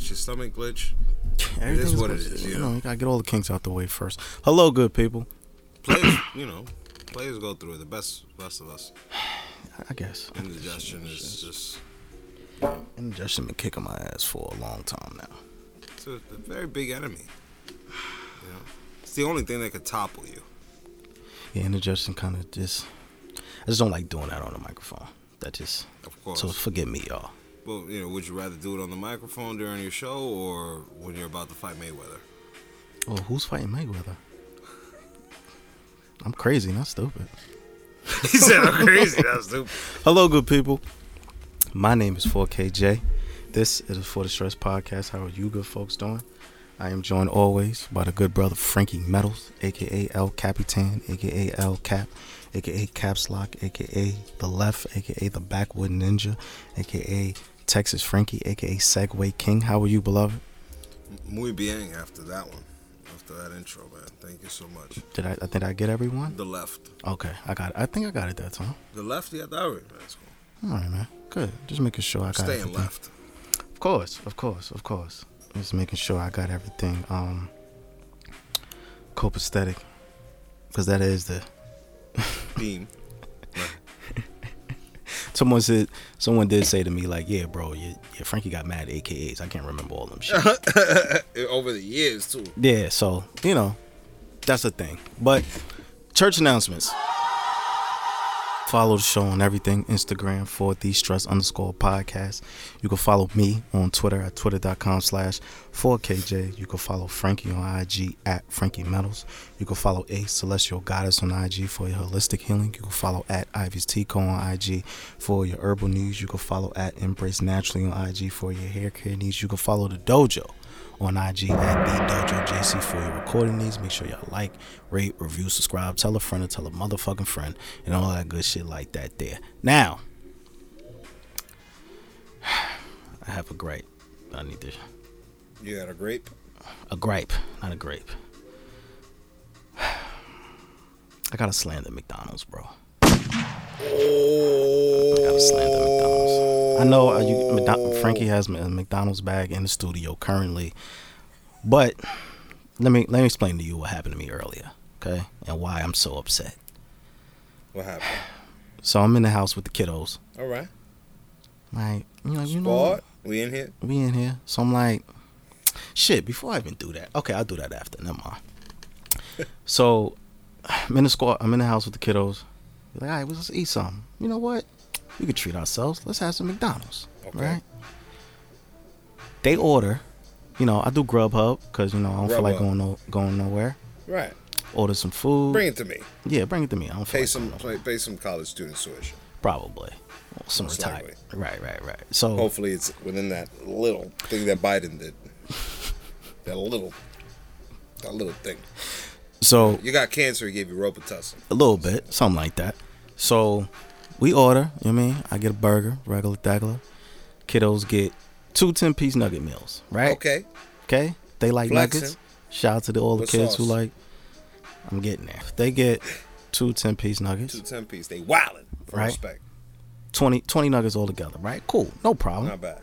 glitch, your stomach glitch. Everything's what it is. you You know. you gotta get all the kinks out the way first. Hello, good people. Players, you know, players go through it. The best, best of us. I guess. Indigestion is just Indigestion been kicking my ass for a long time now. it's a, a very big enemy. You know, it's the only thing that could topple you. Yeah, indigestion kind of just. I just don't like doing that on the microphone. That just. Of course. So forgive me, y'all. Well, you know, would you rather do it on the microphone during your show or when you're about to fight Mayweather? Oh, who's fighting Mayweather? I'm crazy, not stupid. he said I'm crazy. That's stupid. Hello, good people. My name is 4KJ. This is For the Stress podcast. How are you good folks doing? I am joined always by the good brother Frankie Metals, aka El Capitan, aka El Cap, aka Caps Lock, aka The Left, aka The Backwood Ninja, aka Texas Frankie, aka Segway King. How are you, beloved? Muy bien after that one. After that intro, man. Thank you so much. Did I? I think I get everyone. The left. Okay, I got. It. I think I got it that time. The left, yeah, that right. That's cool. All right, man. Good. Just making sure I got it. Staying everything. left. Of course, of course, of course. Just making sure I got everything um copacetic. Because that is the Beam. someone said someone did say to me like, yeah, bro, yeah, yeah Frankie got mad AKAs. I can't remember all them shit. Over the years too. yeah, so you know, that's the thing. But church announcements. Follow the show on everything Instagram for the stress underscore podcast. You can follow me on Twitter at twitter.com slash 4KJ. You can follow Frankie on IG at Frankie Metals. You can follow A Celestial Goddess on IG for your holistic healing. You can follow at Ivy's Tico on IG for your herbal needs. You can follow at Embrace Naturally on IG for your hair care needs. You can follow the dojo on IG at the Dojo JC for your recording needs. Make sure y'all like, rate, review, subscribe, tell a friend, or tell a motherfucking friend, and all that good shit like that. There. Now, I have a gripe. I need to You got a grape? a gripe, not a grape. I gotta slander the McDonald's, bro. Oh. I gotta slander McDonald's. I know uh, you, Frankie has a McDonald's bag in the studio currently, but let me let me explain to you what happened to me earlier, okay, and why I'm so upset. What happened? So I'm in the house with the kiddos, All right. like you know, you know. We in here. we in here. So I'm like, shit. Before I even do that, okay, I'll do that after. Never mind. so I'm in the squad. I'm in the house with the kiddos. Like, all right, well, let's eat something. You know what? We could treat ourselves. Let's have some McDonald's, Okay. right? They order. You know, I do Grubhub because you know I don't feel like going no, going nowhere. Right. Order some food. Bring it to me. yeah, bring it to me. I don't feel Pay like some. Pay, pay some college student tuition. probably Or some Most retired. likely. Right, right, right. So Hopefully, it's within that little thing that Biden did. that little. That little thing. so You got cancer. He gave you Robitussin. a little bit, something like that. So we order, you know what I mean? I get a burger, regular dagler. Kiddos get two 10 piece nugget meals, right? Okay. Okay? They like Flexing. nuggets. Shout out to the, all the With kids who like. I'm getting there. They get two 10 piece nuggets, Two ten piece. They wildin' for Right. respect. 20, 20 nuggets all together, right? Cool, no problem. Not bad.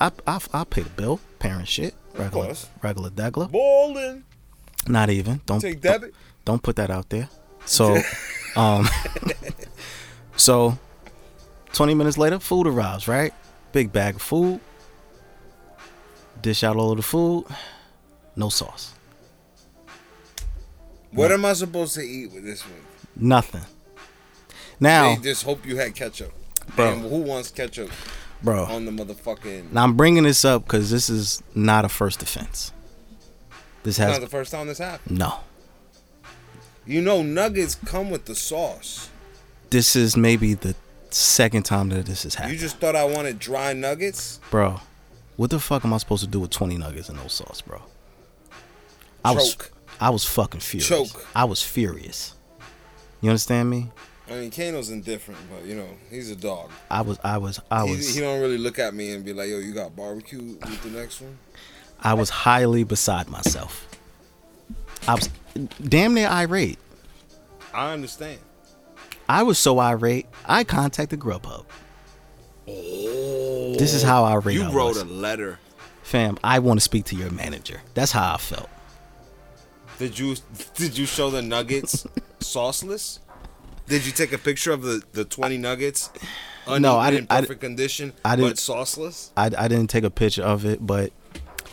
I, I, I pay the bill, parent shit, regular, course. regular dagler. Ballin'. Not even. Don't Take don't- debit. Don't put that out there. So, um, so, twenty minutes later, food arrives. Right, big bag of food. Dish out all of the food. No sauce. What am I supposed to eat with this one? Nothing. Now, They just hope you had ketchup. Bro. And who wants ketchup bro. on the motherfucking? Now I'm bringing this up because this is not a first offense. This has not the first time this happened. no. You know, nuggets come with the sauce. This is maybe the Second time that this has happened. You just thought I wanted dry nuggets? bro. What the fuck am I supposed to do with twenty nuggets and no sauce, bro? I was, I was fucking furious. Choke. I was furious. You understand me? I mean, Kano's indifferent, but you know he's a dog. I was, I was, I He, was, he don't really look at me and be like, "Yo, you got barbecue with the next one?" I was highly beside myself. I was damn near irate. I understand. I was so irate, I contacted Grubhub. This is how irate You I wrote was. a letter. Fam, I want to speak to your manager. That's how I felt. Did you did you show the nuggets sauceless? Did you take a picture of the, the twenty nuggets? No, I didn't- In I condition, I but didn't- sauceless. I, I didn't take a picture of it, but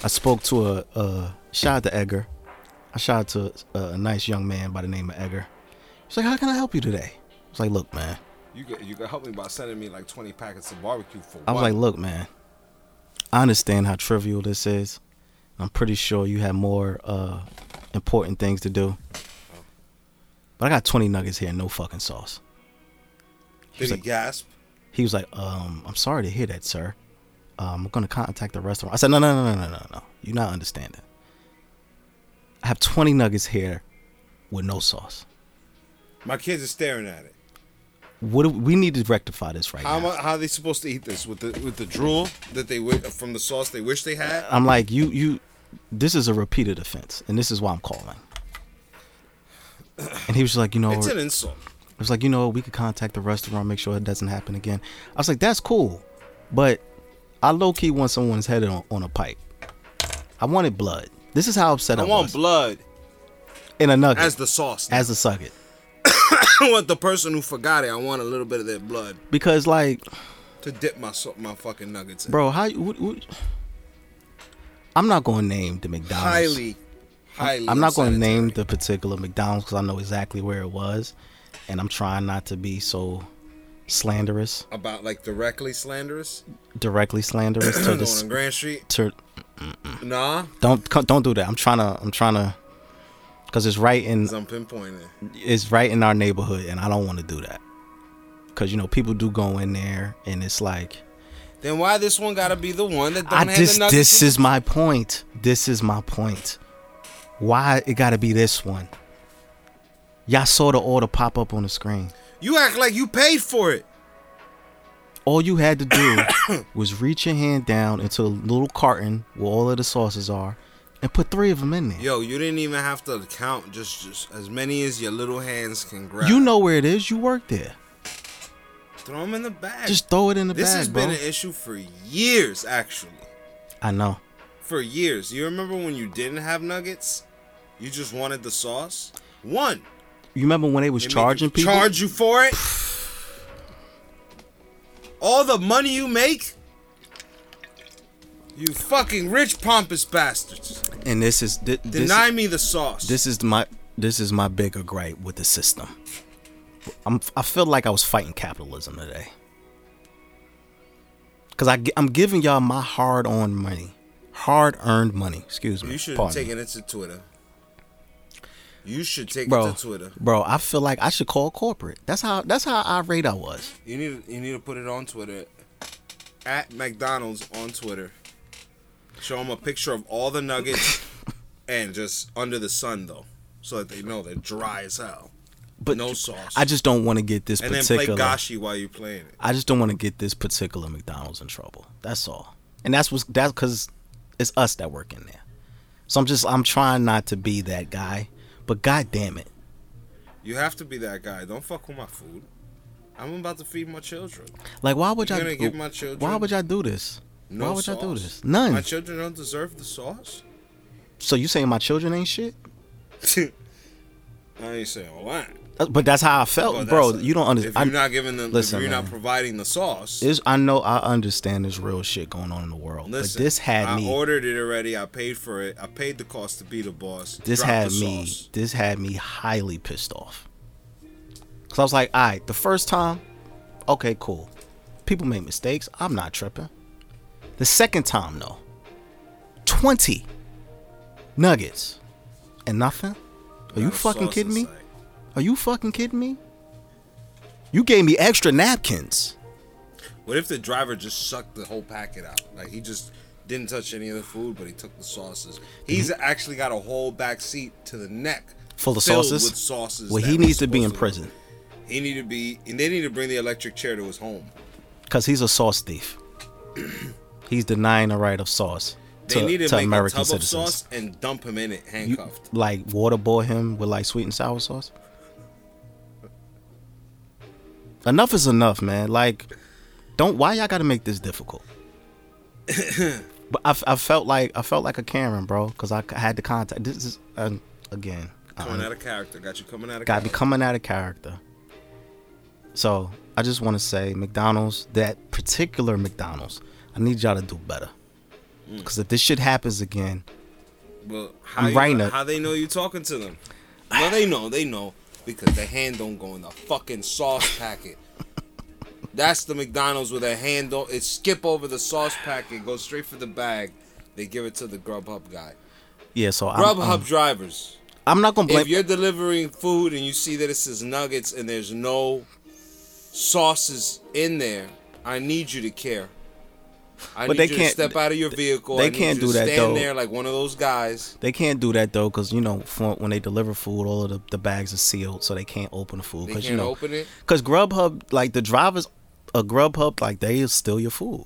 I spoke to a, a shout out to Edgar. I shout out to a, a nice young man by the name of Edgar. He's like, "How can I help you today?" Was like, "Look, man." You could, you could help me by sending me like twenty packets of barbecue for I was what? like, "Look, man. I understand how trivial this is. I'm pretty sure you have more uh, important things to do. But I got 20 nuggets here, and no fucking sauce." Did he like- gasp? He was like, um, I'm sorry to hear that, sir. Um, I'm gonna contact the restaurant. I said, no, no, no, no, no, no, no. You're not understanding. I have 20 nuggets here with no sauce. My kids are staring at it. What do, we need to rectify this right How now. how are they supposed to eat this with the with the drool that they from the sauce they wish they had? I'm like, you, you. This is a repeated offense, and this is why I'm calling. And he was like, you know, It's an insult. I was like, you know, we could contact the restaurant, make sure it doesn't happen again. I was like, that's cool, but I low key want someone's head on, on a pipe. I wanted blood. This is how upset I, am." I want was. blood in a nugget as the sauce. as the sucket I want the person who forgot it. I want a little bit of their blood because like to dip my my fucking nuggets in. bro how you what, what, i'm not going to name the mcdonald's highly, highly. i'm not going to name the particular mcdonald's because i know exactly where it was and i'm trying not to be so slanderous about like directly slanderous. directly slanderous to The on Grand Street. to Nah, don't don't do that i'm trying to i'm trying to because it's right in I'm pinpointing. it's right in our neighborhood and i don't want to do that because you know people do go in there and it's like Then why this one gotta be the one that I have this is my point. This is my point. Why it got to be this one? Y'all saw the order pop up on the screen. You act like you paid for it. All you had to do was reach your hand down into the little carton where all of the sauces are, and put three of them in there. Yo, you didn't even have to count. Just, just as many as your little hands can grab. You know where it is. You work there. throw them in the bag. Just throw it in the this bag, This has bro. been an issue for years, actually. I know. For years. You remember when you didn't have nuggets? You just wanted the sauce. One. You remember when they was They charging people? Charge you for it. All the money you make. You fucking rich pompous bastards. and this is thi- this, Deny me the sauce. this is my this is my bigger gripe with the system. I'm I feel like I was fighting capitalism today. Cause I gi- I'm giving y'all my hard-earned money, hard-earned money. Excuse me. you should have Pardon me. taken it to Twitter. You should take bro. it to Twitter. Bro, I feel like I should call corporate. That's how that's how irate I was. You need you need to put it on Twitter. At McDonald's on Twitter. Show them a picture of all the nuggets and just under the sun though, so that they know they're dry as hell. But No sauce. I just don't want to get this particular. and then play gashi while you're playing it. I just don't want to get this particular McDonald's in trouble. That's all. And that's what's that's because it's us that work in there. So I'm just I'm trying not to be that guy. But god damn it. You have to be that guy. Don't fuck with my food. I'm about to feed my children. Like why would You're y'all gonna give my children Why would y'all do this? No why would y'all do this? None. My children don't deserve the sauce. so you saying my children ain't shit? I ain't saying all that. Uh, But that's how I felt, Well, bro. that's- You don't understand. If you're not giving them, listen, if you're not providing the sauce, I know I understand there's real shit going on in the world, listen. but this had I me. I ordered it already. I paid for it. I paid the cost to be the boss. this had me. sauce. This had me highly pissed off. Cause I was like, all right, the first time, okay, cool. People make mistakes. I'm not tripping. The second time, though, twenty nuggets and nothing. Are you fucking kidding me? Are you fucking kidding me? You gave me extra napkins. What if the driver just sucked the whole packet out? Like he just didn't touch any of the food, but he took the sauces. He's actually got a whole back seat to the neck Full of sauces? With sauces. Well, he needs to be in supposed prison He need to be, and they need to bring the electric chair to his home. because he's a sauce thief. he's denying the right of sauce They to, need to, to make American a tub citizens. of sauce and dump him in it, You, handcuffed. like waterboard him with like sweet and sour sauce. Enough is enough, man. Like, don't why y'all got to make this difficult? but I, I felt like I felt like a Karen, bro, because I had the contact. This is uh, again coming out of character. Got you coming out of character. got character. me coming out of character. So I just want to say, McDonald's, that particular McDonald's, I need y'all to do better. Mm. Because if this shit happens again, But how, I'm you, it. how they know you talking to them? No, they know. They know because their hand don't go in the fucking sauce packet. That's the McDonald's with their hand don't. It skip over the sauce packet, go straight for the bag. They give it to the Grubhub guy. yeah. So I'm, Grubhub I'm, drivers. I'm not gonna blame. If you're delivering food and you see that it says nuggets and there's no sauces in there, I need you to care. I But they can't- step out of your vehicle. they can't do that, Stand though. there like one of those guys. They can't do that though, because you know, for, when they deliver food, all of the, the bags are sealed, so they can't open the food. Because you know, open it. because Grubhub, like the drivers, a Grubhub, like they steal your food.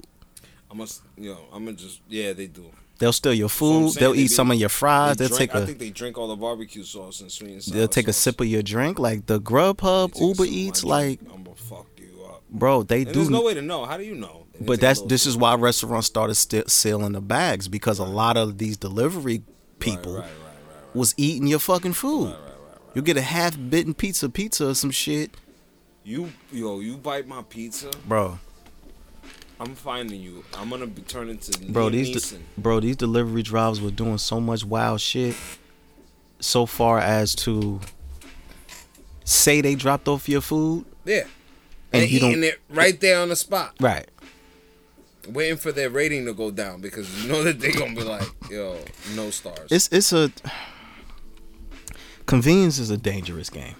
I must, you know, I'm gonna just, yeah, they do. They'll steal your food. They'll they eat be- some of your fries. They They'll drink, take a I think they drink all the barbecue sauce and sweet and sour they'll take a sip of your drink. Like the Grubhub, Uber Eats, like I'm gonna fuck you up. bro, they And do. there's no way to know. How do you know? But that's this is why restaurants started sti- sealing the bags because a lot of these delivery people Right, right, right, was eating your fucking food. Right, right, right, right. You get a half bitten pizza, pizza or some shit, You, yo, you bite my pizza. bro. I'm finding you. I'm gonna be turned into Bro, Liam these de- bro, these delivery drivers were doing so much wild shit. So far as to say they dropped off your food, yeah, and and you eating don't it right there on the spot, right. Waiting for their rating to go down because you know that they're gonna be like, yo, no stars. It's it's a convenience is a dangerous game.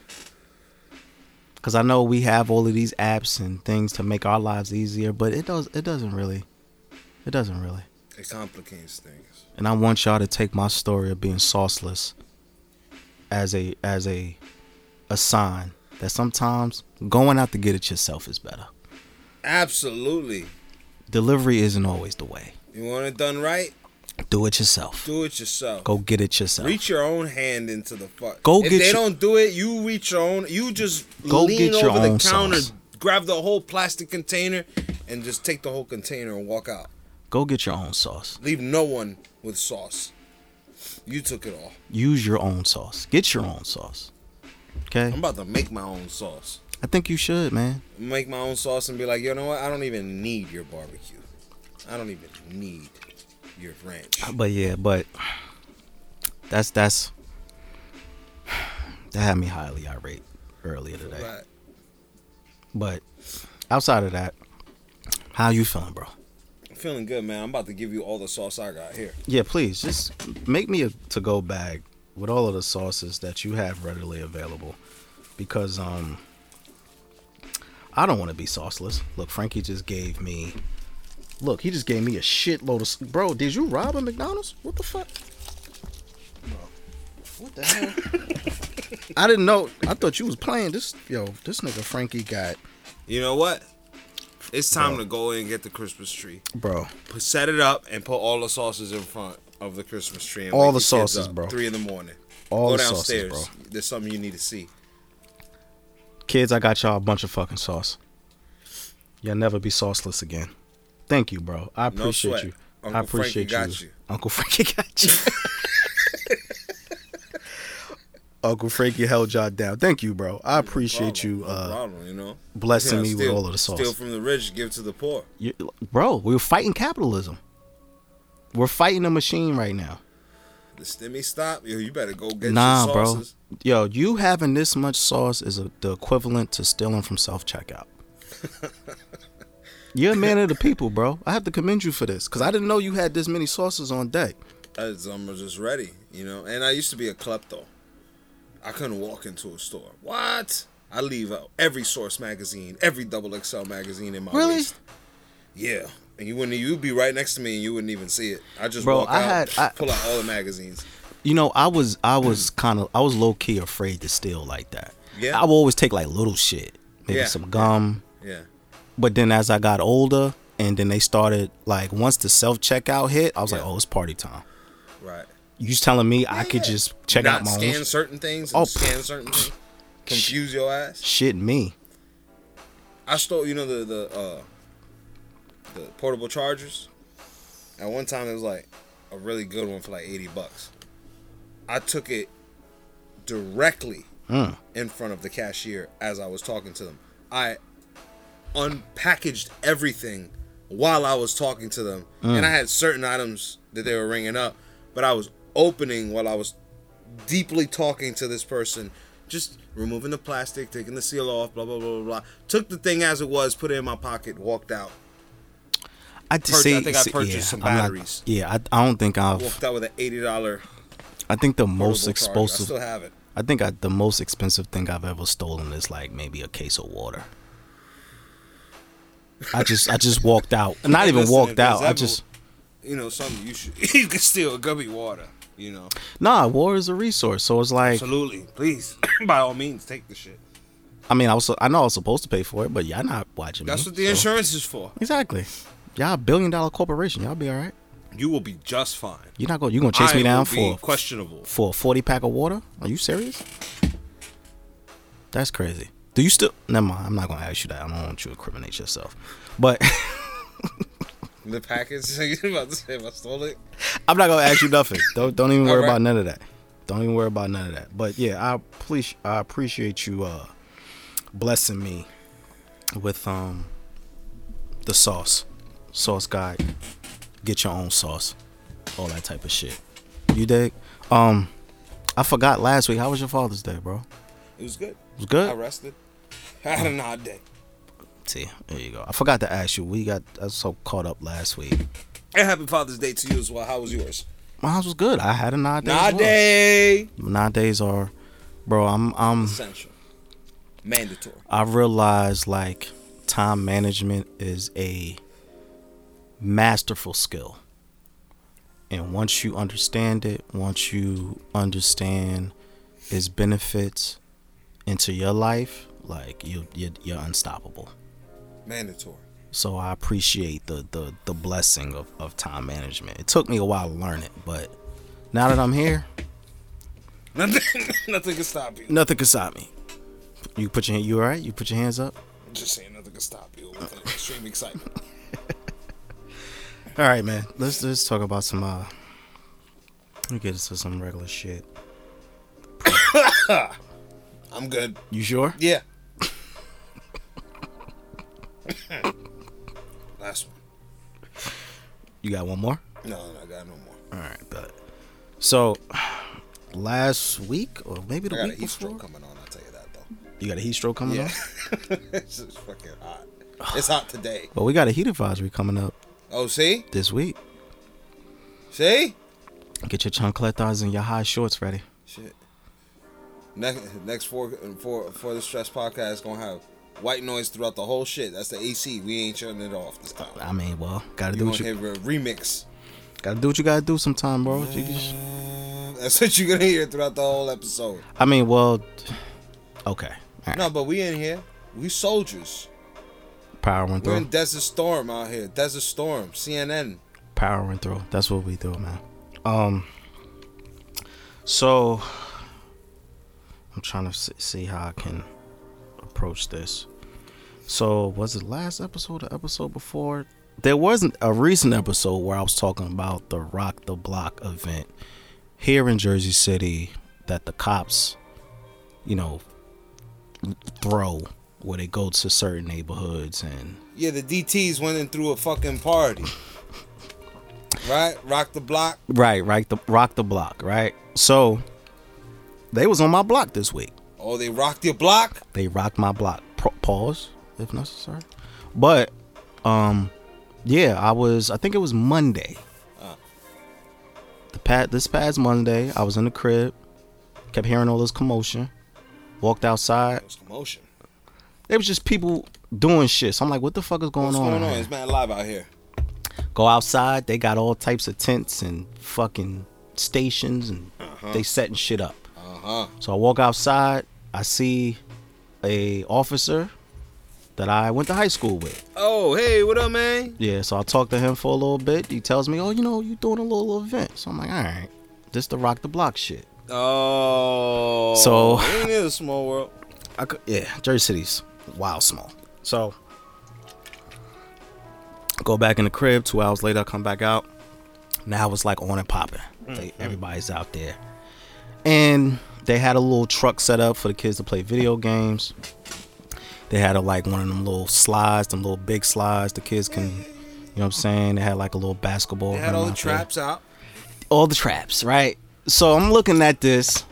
Cause I know we have all of these apps and things to make our lives easier, but it does it doesn't really, it doesn't really. it complicates things. And I want y'all to take my story of being sauceless as a as a a sign that sometimes going out to get it yourself is better. Absolutely. Delivery isn't always the way. You want it done right? Do it yourself. Do it yourself. Go get it yourself. Reach your own hand into the fuck. Go if get they your- don't do it, you reach your own. You just Go lean get your over the own counter, sauce. grab the whole plastic container, and just take the whole container and walk out. Go get your own sauce. Leave no one with sauce. You took it all. Use your own sauce. Get your own sauce. Okay? I'm about to make my own sauce. I think you should, man. Make my own sauce and be like, you know what? I don't even need your barbecue. I don't even need your ranch. But yeah, but that's that's that had me highly irate earlier today. But But outside of that, how you feeling, bro? I'm feeling good, man. I'm about to give you all the sauce I got here. Yeah, please just make me a to-go bag with all of the sauces that you have readily available, because um, I don't want to be sauceless. Look, Frankie just gave me. Look, he just gave me a shitload of. Bro, did you rob a McDonald's? What the fuck? What the hell? I didn't know. I thought you was playing this. Yo, this nigga Frankie got, You know what? It's time Bro. to go in and get the Christmas tree. bro. Set it up and put all the sauces in front of the Christmas tree. And All the sauces, bro. Three in the morning. All go the sauces, downstairs. bro. There's something you need to see. Kids, I got y'all a bunch of fucking sauce. You'll never be sauceless again. Thank you, bro. I appreciate sweat. you. Uncle I appreciate Frankie you. got you. Uncle Frankie got you. Uncle Frankie held y'all down. Thank you, bro. I appreciate Problem. you No uh, problem, you know. blessing Yeah, me with all of the sauce. Steal from the rich, give to the poor. You- bro, we're fighting capitalism. We're fighting a machine right now. The stimmy stop. Yo, you better go get nah, your bro. Yo, you having this much sauce is a, the equivalent to stealing from self checkout. You're a man of the people, bro. I have to commend you for this because I didn't know you had this many sauces on deck. As I'm just ready, you know. And I used to be a klepto. I couldn't walk into a store. What? I leave out every Source magazine, every Double XL magazine in my Really? Yeah. And you wouldn't you'd be right next to me and you wouldn't even see it. I just Bro, walk I out, had- I- pull out all the magazines. You know, I was I was kind of I was low key afraid to steal like that. Yeah. I would always take like little shit, maybe Yeah. some gum. Yeah. But then as I got older, and then they started like once the self checkout hit, I was like, oh, it's party time. Right. You just telling me I could Yeah. just check Not out my scan own certain things and Oh, scan certain things. Confuse your ass. shit? Me, I stole, you know, the the uh, the portable chargers. At one time, it was like a really good one for like eighty bucks. I took it directly Mm. in front of the cashier as I was talking to them. I unpackaged everything while I was talking to them, and I had certain items that they were ringing up, but I was opening while I was deeply talking to this person. Just removing the plastic, taking the seal off, blah blah blah blah blah. Took the thing as it was, put it in my pocket, walked out. I just see. I think I purchased yeah, some I'm not- batteries. yeah, I, I don't think I've. Walked out with an eighty dollar I think the most I still have it. I think I, the most expensive thing I've ever stolen is like maybe a case of water. I just I just walked out. Not even Listen, walked out. there's I just you know something you should you can steal gummy water. You know, nah. Water is a resource, so it's like absolutely. Please, by all means, take the shit. I mean I was I know I was supposed to pay for it, but y'all not watching That's me. what the so- insurance is for. Exactly. Y'all a billion dollar corporation. Y'all be all right. You will be just fine. You're not going. You gonna chase I me down for questionable. for a forty pack of water? Are you serious? That's crazy. Do you still? Never mind. I'm not gonna ask you that. I don't want you to incriminate yourself. But The package. you about to say if I stole it? I'm not gonna ask you nothing. Don't don't even worry Alright. about none of that. Don't even worry about none of that. But yeah, I please I appreciate you uh blessing me with um the sauce. Sauce guide. Get your own sauce. All that type of shit. You dig? Um I forgot last week. How was your Father's Day, bro? It was good. It was good. I rested. I had an odd day. See, there you go. I forgot to ask you. We got I was so caught up last week. And happy Father's Day to you as well. How was yours? Mine was good. I had a nod day. Nod well. day. Nod days are bro, I'm I'm Essential. Mandatory. I realized like time management is a masterful skill. And once you understand it, once you understand its benefits into your life, like you you're, you're unstoppable. Mandatory. So I appreciate the the the blessing of, of time management. It took me a while to learn it, but now that I'm here, Nothing, nothing can stop you. nothing can stop me. You put your you all right? You put your hands up. Just saying, nothing can stop you with extreme excitement. All right, man. Let's let's talk about some. uh Let me get into some regular shit. I'm good. You sure? Yeah. Last one. You got one more? No, no, I got no more. All right, but So, last week or maybe the I got a week heat before, stroke coming on. I'll tell you that though. you got a heat stroke coming Yeah. up. it's just fucking hot. It's hot today. Well, we got a heat advisory coming up Oh, see, this week. see. Get your chancletas and your high shorts ready. Shit. Next, next four, for for the stress podcast gonna have white noise throughout the whole shit. That's the AC. We ain't turning it off this time. I mean, well, gotta You do what you hear a remix? gotta do what you gotta do sometime, bro. Just- mm, That's what you're gonna hear throughout the whole episode. I mean, well, okay, right. No, but we in here. We soldiers. Powering We're in Desert Storm out here. Desert Storm. CNN. powering through. That's what we do, man. Um, so I'm trying to see how I can approach this. So was it last episode or episode before? There wasn't a recent episode where I was talking about the Rock the Block event here in Jersey City that the cops, you know, throw where they go to certain neighborhoods and Yeah, the DTs went in through a fucking party. right? Rock the block. right, right, the rock the block, right. So they was on my block this week. Oh, they rocked your block? They rocked my block. Pause if necessary. But um, yeah, I was. I think it was Monday. Uh. The pat this past Monday, I was in the crib, kept hearing all this commotion. Walked outside. It was commotion. It was just people doing shit. So I'm like, what the fuck is going What's on? going on? It's mad live out here. Go outside. They got all types of tents and fucking stations, and they setting shit up. Uh huh. So I walk outside. I see a officer that I went to high school with. Oh, hey, what up, man? Yeah, so I talked to him for a little bit. He tells me, "Oh, you know, you doing a little event." So I'm like, "All right, this the rock the block shit." Oh. So- ain't it a small world? I yeah, Jersey City's wild small. So go back in the crib. Two hours later, I come back out. Now it's like on and popping. Mm, they- mm. Everybody's out there, and they had a little truck set up for the kids to play video games. They had a like one of them little slides, them little big slides. The kids can, you know what I'm saying. They had like a little basketball. They had all the out there traps out. all the traps, right? So I'm looking at this.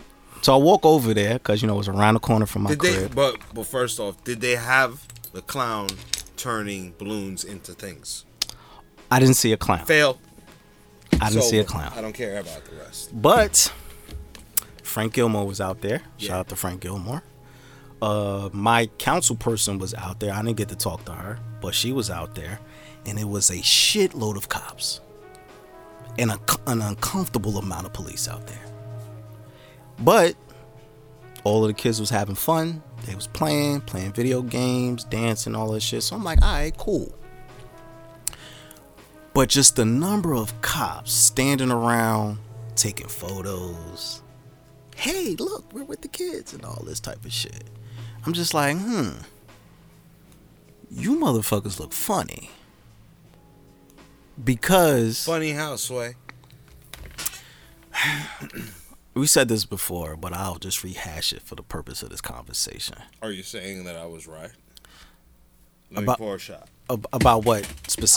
So I walk over there because you know it was around the corner from my Did they? crib. But but first off, did they have the clown turning balloons into things? I didn't see a clown. Fail. I didn't It's see a clown. I don't care about the rest. But Frank Gilmore was out there. Shout out to Frank Gilmore. Uh, my council person was out there. I didn't get to talk to her, but she was out there, and it was a shitload of cops and a, an uncomfortable amount of police out there. But all of the kids was having fun. They was playing, playing video games, dancing, all that shit. So I'm like, all right, cool. But just the number of cops standing around taking photos. Hey, look, we're with the kids and all this type of shit. I'm just like, hmm. You motherfuckers look funny. Because Funny how, Sway. we said this before, but I'll just rehash it for the purpose of this conversation. Are you saying that I was right? Let About- pour a shot. Ab- about what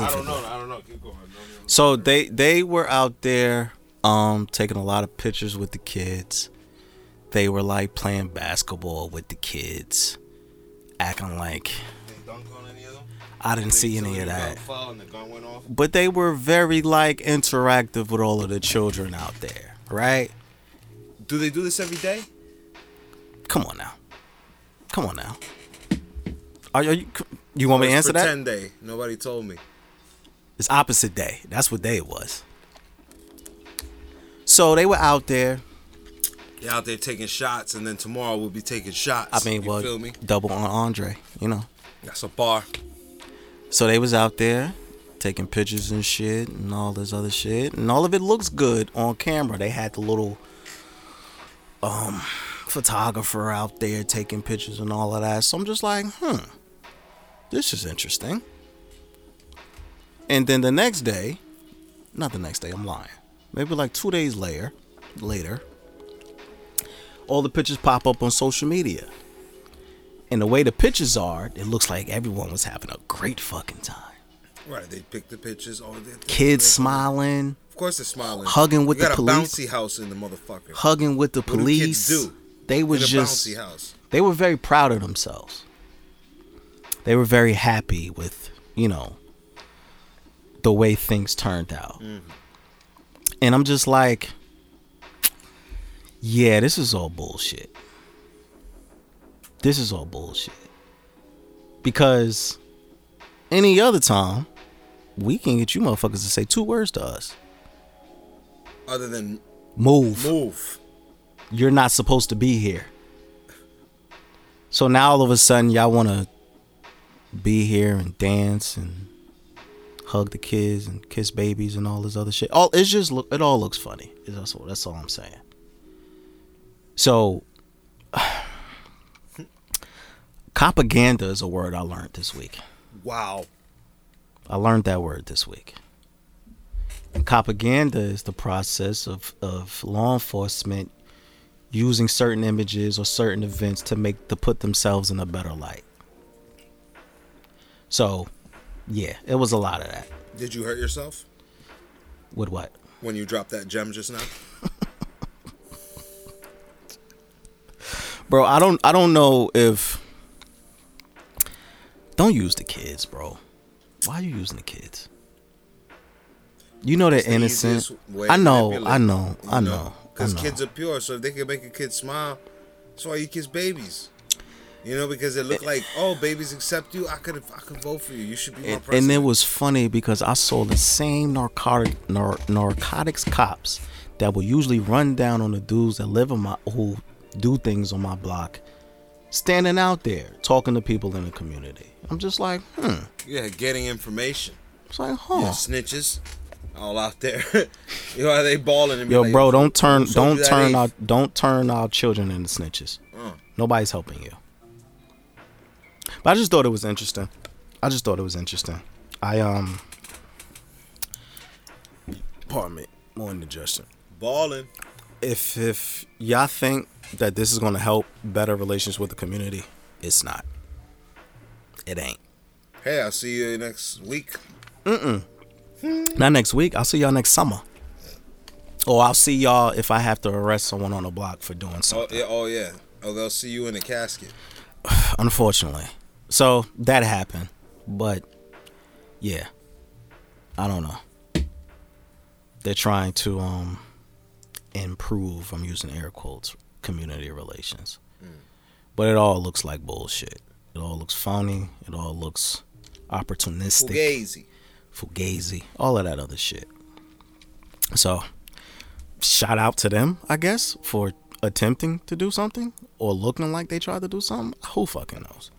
I don't know. I don't know. Keep going. Don't So they they were out there um taking a lot of pictures with the kids. They were like playing basketball with the kids, acting like They dunk on any of them? I didn't see any of that. fell and the gun went off? But they were very like interactive with all of the children out there, right? Do they do this every day? Come on now, come on now. Are, are you? You want me to answer that? pretend day. Nobody told me. It's opposite day. That's what day it was. So they were out there. You're out there taking shots, and then tomorrow we'll be taking shots. I mean, you well, feel me? double entendre, you know. That's a bar. So they was out there taking pictures and shit and all this other shit, and all of it looks good on camera. They had the little um photographer out there taking pictures and all of that. So I'm just like, hmm, this is interesting. And then the next day, not the next day, I'm lying. Maybe like two days later, later, all the pictures pop up on social media. And the way the pictures are, it looks like everyone was having a great fucking time. Right. They pick the pictures. They, they- Kids smiling, course, they're smiling. Hugging with you got the a police. bouncy house in the motherfucker. hugging with the What police. do They were just bouncy house. they were very proud of themselves. They were very happy with, you know, the way things turned out. Mm-hmm. And I'm just like, yeah, this is all bullshit. This is all bullshit. Because any other time, we can get you motherfuckers to say two words to us. Other than Move. move. you're not supposed to be here. So now all of a sudden y'all want to be here and dance and hug the kids and kiss babies and all this other shit. All it's just look it all looks funny. That's all, that's all I'm saying. So propaganda is a word I learned this week. Wow. I learned that word this week. And propaganda is the process of, of law enforcement using certain images or certain events to make to put themselves in a better light. So, yeah, it was a lot of that. Did you hurt yourself With what? when you dropped that gem just now? Bro, I don't I don't know if Don't use the kids, bro. Why are you using the kids? You know they're the innocent. I know, I know, I know. Because kids are pure, so if they can make a kid smile, that's why you kiss babies. You know, because it looked like, oh, babies accept you. I could, I could vote for you. You should be my And, president. and it was funny because I saw the same narcotic nar- narcotics cops that will usually run down on the dudes that live on my who do things on my block, standing out there talking to people in the community. I'm just like, hmm. yeah, getting information. It's like, huh. Yeah, snitches, all out there. you know how they balling and Yo, like, bro, don't turn, don't turn eighth?" our, don't turn our children into snitches. Uh. Nobody's helping you. But I just thought it was interesting. I just thought it was interesting. I um, pardon me, more indigestion. balling. If if y'all think that this is gonna help better relations with the community, it's not. It ain't. Hey, I'll see you next week. Not next week. I'll see y'all next summer. Or I'll see y'all if I have to arrest someone on the block for doing Oh something. yeah, oh yeah. Oh, they'll see you in the casket. unfortunately. So that happened, but yeah, I don't know. They're trying to um improve. I'm using air quotes community relations, but it all looks like bullshit. It all looks phony. It all looks opportunistic, Fugazi. Fugazi, all of that other shit. So, shout out to them, I guess, for attempting to do something or looking like they tried to do something. Who fucking knows?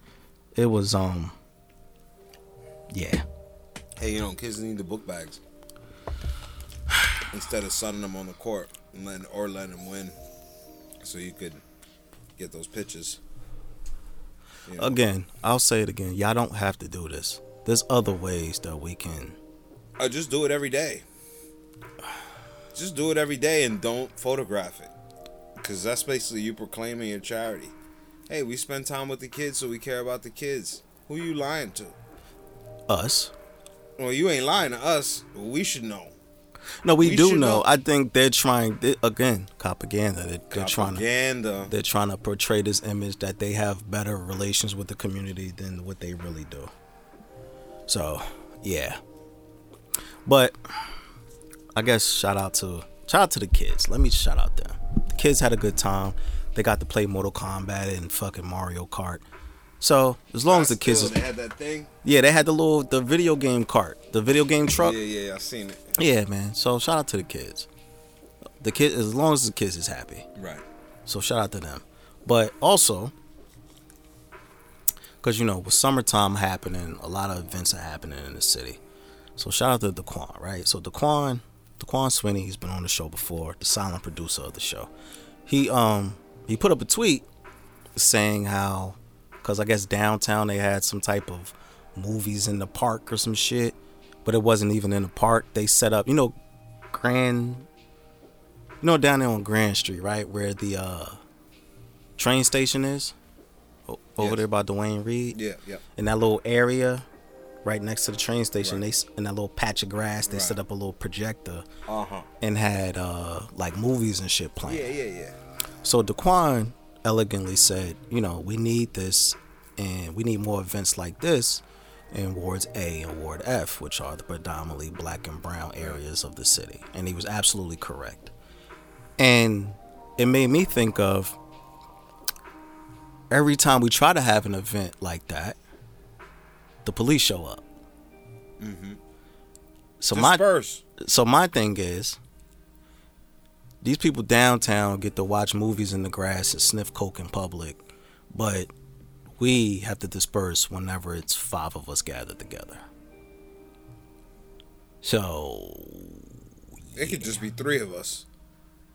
It was um, yeah, Hey, you know, kids need the book bags instead of sunning them on the court and letting or letting them win, so you could get those pitches. You know, Again, I'll say it again. Y'all don't have to do this. There's other ways that we can. I just do it every day. Just do it every day and don't photograph it, because that's basically you proclaiming your charity. Hey, we spend time with the kids, so we care about the kids. Who you lying to? Us. Well, you ain't lying to us. We should know. No, we, We do know. know. I think they're trying. They, again, propaganda. They're, they're trying to. Propaganda. They're trying to portray this image that they have better relations with the community than what they really do. So, yeah. But I guess shout out to shout out to the kids. Let me shout out them. The kids had a good time. They got to play Mortal Kombat and fucking Mario Kart. So as long as the kids, Still, they had that thing. yeah, they had the little the video game cart, the video game truck. Yeah, yeah, I seen it. Yeah, man. So shout out to the kids. The kid, as long as the kids is happy. Right. So shout out to them. But also, because you know, with summertime happening, a lot of events are happening in the city. So shout out to Daquan, right? So Daquan, Daquan Sweeney, he's been on the show before, the silent producer of the show. He um he put up a tweet saying how, because I guess downtown they had some type of movies in the park or some shit, but it wasn't even in the park. They set up, you know, Grand you know down there on Grand Street, right, where the uh, train station is, over Yes. there by Duane Reade, Yeah, yeah. in that little area, right next to the train station. Right. They in that little patch of grass, they Right. set up a little projector Uh huh. and had uh, like movies and shit playing. Yeah, yeah, yeah. So Daquan elegantly said, you know, we need this and we need more events like this in wards A and Ward F, which are the predominantly black and brown areas of the city. And he was absolutely correct. And it made me think of every time we try to have an event like that, the police show up. Mm-hmm. So my Disperse. so my thing is these people downtown get to watch movies in the grass and sniff coke in public but we have to disperse whenever it's five of us gathered together so It could just be three of us,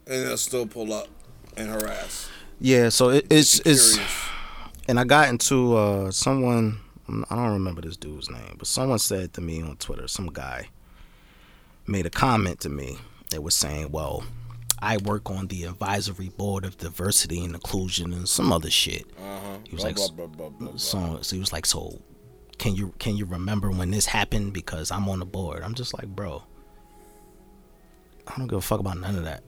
and they'll still pull up and harass. Yeah so it, it's it's curious. and i got into uh someone i don't remember this dude's name but someone said to me on twitter some guy made a comment to me that was saying well i work on the advisory board of diversity and inclusion and some other shit. Uh-huh. He was Blah, like, blah, blah, so, so he was like so can you can you remember when this happened? Because i'm on the board. I'm just like bro i don't give a fuck about none of that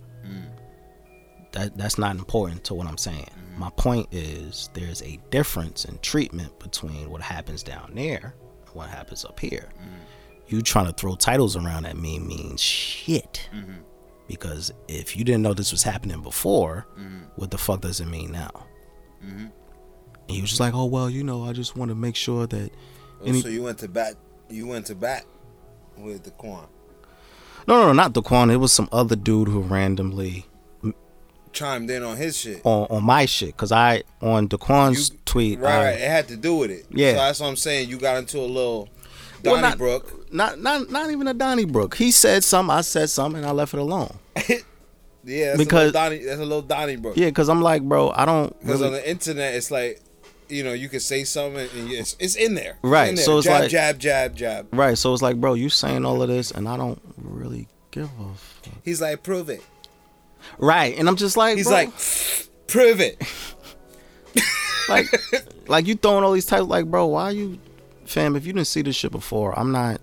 that that's not important to what i'm saying my point is there's a difference in treatment between what happens down there and what happens up here you trying to throw titles around at me means shit because if you didn't know this was happening before what the fuck does it mean now And he was just like, "Oh well, you know, I just want to make sure that." Oh, Any- so you went to bat. You went to bat with the Quan. No, no, no, not Daquan. It was some other dude who randomly Chimed in on his shit. on on my shit because I on Daquan's You- tweet. Right, I- right. It had to do with it. Yeah. So that's what I'm saying. You got into a little Well, not- Not not not even a Donnybrook. He said something, I said something, and I left it alone. yeah, that's Because- a Donny, that's a little Donnybrook. Yeah, because I'm like, bro, I don't Because on the internet, it's like, you know, you can say something and it's, it's in there. Right, in there. so it's jab, like- jab, jab, jab. Right, so it's like, bro, you saying all of this, and I don't really give a. Fuck. He's like, prove it. Right, and I'm just like, He's bro, like, prove it. like, like you throwing all these types. like, bro, why are you, fam? If you didn't see this shit before, I'm not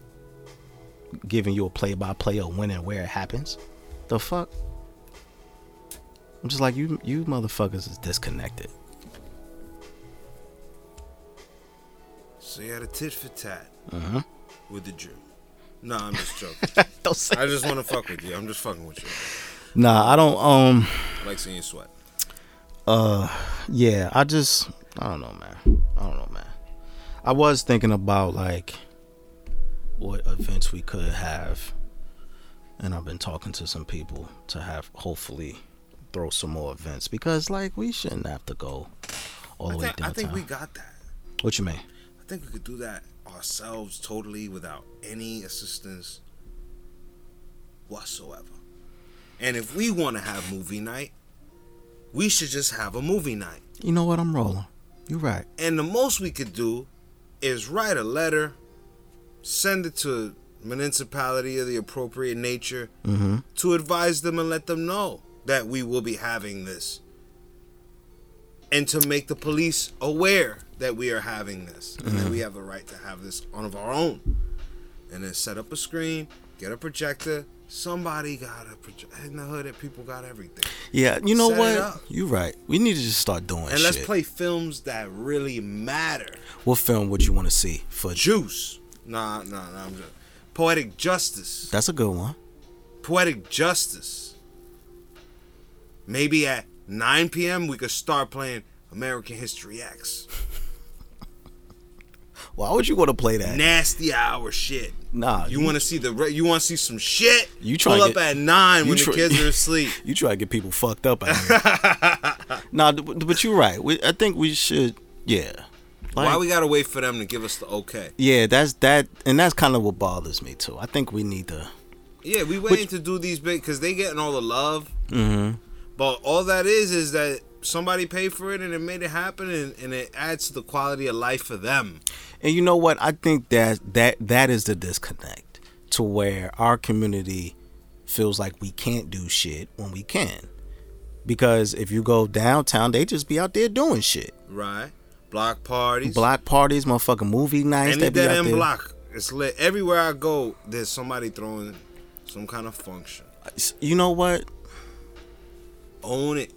giving you a play by play of when and where it happens. The fuck. I'm just like you, you motherfuckers is disconnected. So you had a tit for tat Uh-huh. with the Jew. No, I'm just joking. Don't say. I just want to fuck with you. I'm just fucking with you. Nah, I don't. Um. I like seeing you sweat. Uh, yeah, I just, I don't know, man. I don't know, man. I was thinking about like what events we could have, and I've been talking to some people to have hopefully throw some more events because like we shouldn't have to go all the way think, I think we got that. what you mean? I think we could do that ourselves totally without any assistance whatsoever. And if we want to have movie night, we should just have a movie night. You know what? I'm rolling. You're right. And the most we could do is write a letter, send it to municipality of the appropriate nature Mm-hmm. to advise them and let them know that we will be having this. And to make the police aware that we are having this and that we have the right to have this on of our own. And then set up a screen, get a projector. Somebody got a. In the hood, that people got everything. Yeah, you know Set what? You're right. We need to just start doing And shit. let's play films that really matter. What film would you want to see for? Juice. Nah, nah, nah. I'm just, Poetic Justice. That's a good one. Poetic Justice. Maybe at 9 p.m. we could start playing American History X. Why would you want to play that? Nasty hour shit. Nah, You want to see the re- you want to see some shit? You try pull up get- at nine when try- the kids are asleep. You try to get people fucked up out here. nah, but you're right. We, I think we should. Yeah. Like, Why we gotta wait for them to give us the okay? yeah, that's that, and that's kind of what bothers me too. I think we need to. Yeah, we waiting to do these big because they getting all the love. Mm-hmm. But all that is is that somebody paid for it and it made it happen and, and it adds to the quality of life for them. And you know what? I think that that that is the disconnect to where our community feels like we can't do shit when we can. Because if you go downtown, they just be out there doing shit. Right? Block parties. Block parties, motherfucking movie nights. Any They be out there. block. It's lit. Everywhere I go, there's somebody throwing some kind of function. You know what? Own it.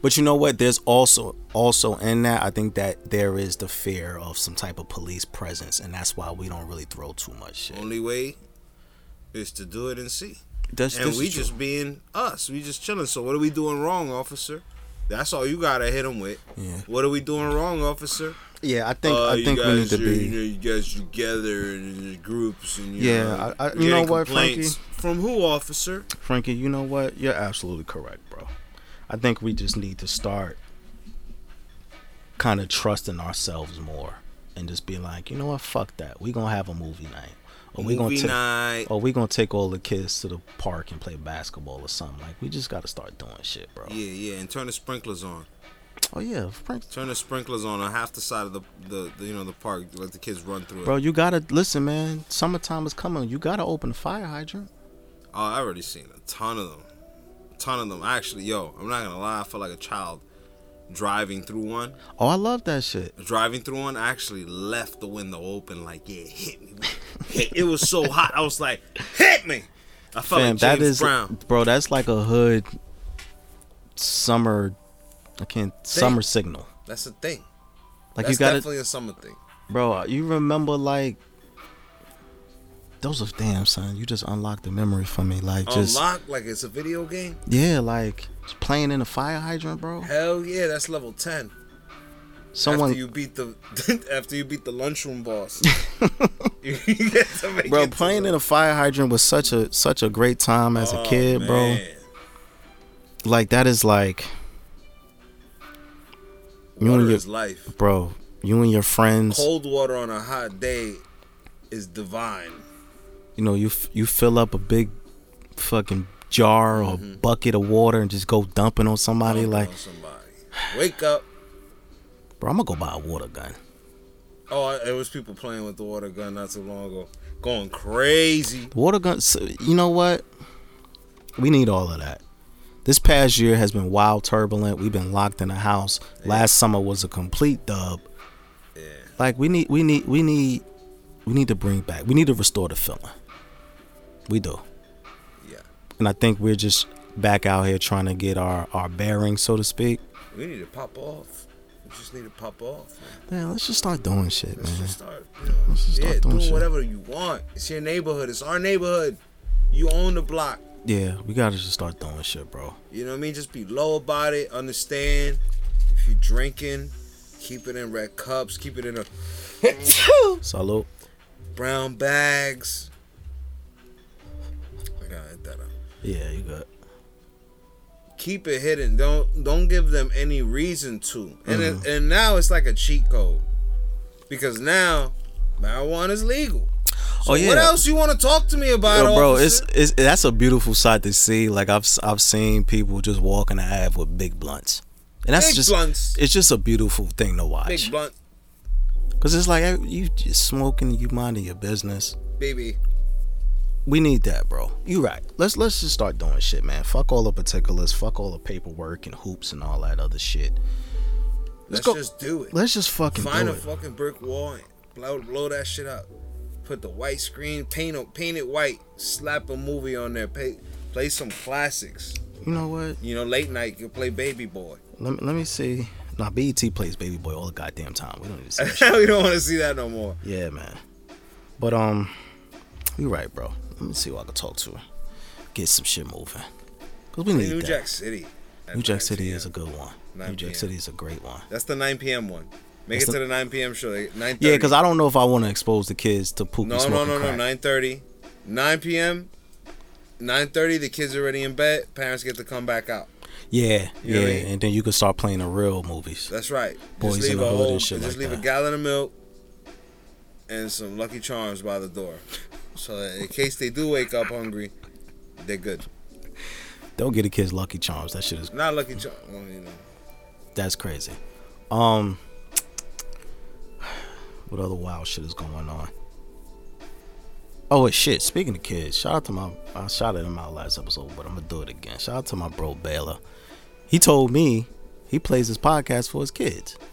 But you know what? There's also also in that I think that there is the fear of some type of police presence, and that's why we don't really throw too much shit. Only way is to do it and see. That's, And we true. just being us. We just chilling. So what are we doing wrong, officer? That's all you gotta hit them with. Yeah. What are we doing wrong, officer? yeah. I think Uh, I think we need to are- be. You, know, you guys together in groups and you Yeah, know, I- I- you know what, Frankie? From who, officer? Frankie, you know what? You're absolutely correct, bro. I think we just need to start kind of trusting ourselves more and just be like, you know what? Fuck that. We gonna have a movie night, or we gonna take, night. or we gonna take all the kids to the park and play basketball or something. Like we just gotta start doing shit, bro. Yeah, yeah, and turn the sprinklers on. Oh yeah, Turn the sprinklers on on half the side of the, the, the you know the park. Let the kids run through it. bro. You gotta listen, man. Summertime is coming. You gotta open the fire hydrant. Oh, I already seen a ton of them. A ton of them. Actually, yo, I'm not gonna lie. I felt like a child driving through one. Oh, I love that shit. Driving through one, I actually left the window open. Like, yeah, hit me. Hit. It was so hot. I was like, hit me. I felt Fam, like James that is, Brown. bro. That's like a hood summer. I can't summer signal. That's the thing. Like That's you got definitely a summer thing. Bro, you remember like those are damn son. You just unlocked the memory for me. Like just Unlock like it's a video game. yeah, like playing in a fire hydrant, bro. Hell yeah, that's level ten. Someone, after you beat the after you beat the lunchroom boss, you get to make bro, playing in a fire hydrant was such a such a great time as a Oh, kid, bro. man. Like that is like, You Water and your- life. bro, you and your friends, Cold water on a hot day is divine. You know, you f- you fill up a big fucking jar or Mm-hmm. bucket of water and just go dumping on somebody. Dump Like, on somebody. Wake up. bro, I'm gonna go buy a water gun. Oh, it was people playing with the water gun not too long ago, going crazy. Water gun. So, you know what? We need all of that. This past year has been wild, turbulent. We've been locked in a house. Last summer was a complete dub. Yeah. Like we need, we need, we need, we need to bring back. We need to restore the feeling. We do, Yeah. and I think we're just back out here trying to get our our bearings, so to speak. We need to pop off. We just need to pop off. Man. Man, let's just start doing shit, Let's man. just start, you know, Let's just start yeah, doing doing shit. whatever you want. It's your neighborhood. It's our neighborhood. You own the block. Yeah, we gotta just start doing shit, bro. You know what I mean? Just be low about it. Understand if you're drinking, keep it in red cups. Keep it in a Salute. brown bags. Yeah, you got. Keep it hidden. Don't don't give them any reason to. And Mm-hmm. it, and now it's like a cheat code because now marijuana is legal. So Oh, yeah. What else you want to talk to me about, Yo, bro, it's, it's that's a beautiful sight to see. Like I've I've seen people just walking the ave with big blunts, and that's Big just blunts. it's just a beautiful thing to watch. big blunt, Cause it's like you just smoking, you minding your business. baby. We need that, bro. You right. Let's let's just start doing shit, man. Fuck all the particulars. Fuck all the paperwork and hoops and all that other shit. Let's go- just do it. Let's just fucking Find a it. fucking brick wall and blow, blow that shit up. Put the white screen, paint it, paint it white. Slap a movie on there. Pay, play some classics. You know what? You know, late night you play Baby Boy. Let me let me see. Nah, BET plays Baby Boy all the goddamn time. We don't need to see that shit. we don't want to see that no more. Yeah, man. But um, you're right, bro. Let me see who I can talk to. Get some shit moving. Cause we need that. New that. Jack City. New Jack City p.m. is a good one. 9 New Jack City is a great one. That's the 9 p.m. one. Make That's it the- to the 9 p.m. show. like 9:30. Yeah, because I don't know if I want to expose the kids to poopy no no no no crack. 9:30, 9 p.m. 9:30. The kids are already in bed. Parents get to come back out. Yeah, You know yeah, what I mean? and then you can start playing the real movies. That's right. Boys just in the a hood and whole, shit just like leave a gallon of milk and some Lucky Charms by the door, so in case they do wake up hungry, they're good. Don't get the kids Lucky Charms. That shit is Not Lucky Charms, well, you know. that's crazy. Um, what other wild shit is going on? Oh shit. Speaking of kids, shout out to my I shouted him out last episode, but I'm gonna do it again. Shout out to my bro Baylor. He told me he plays his podcast for his kids.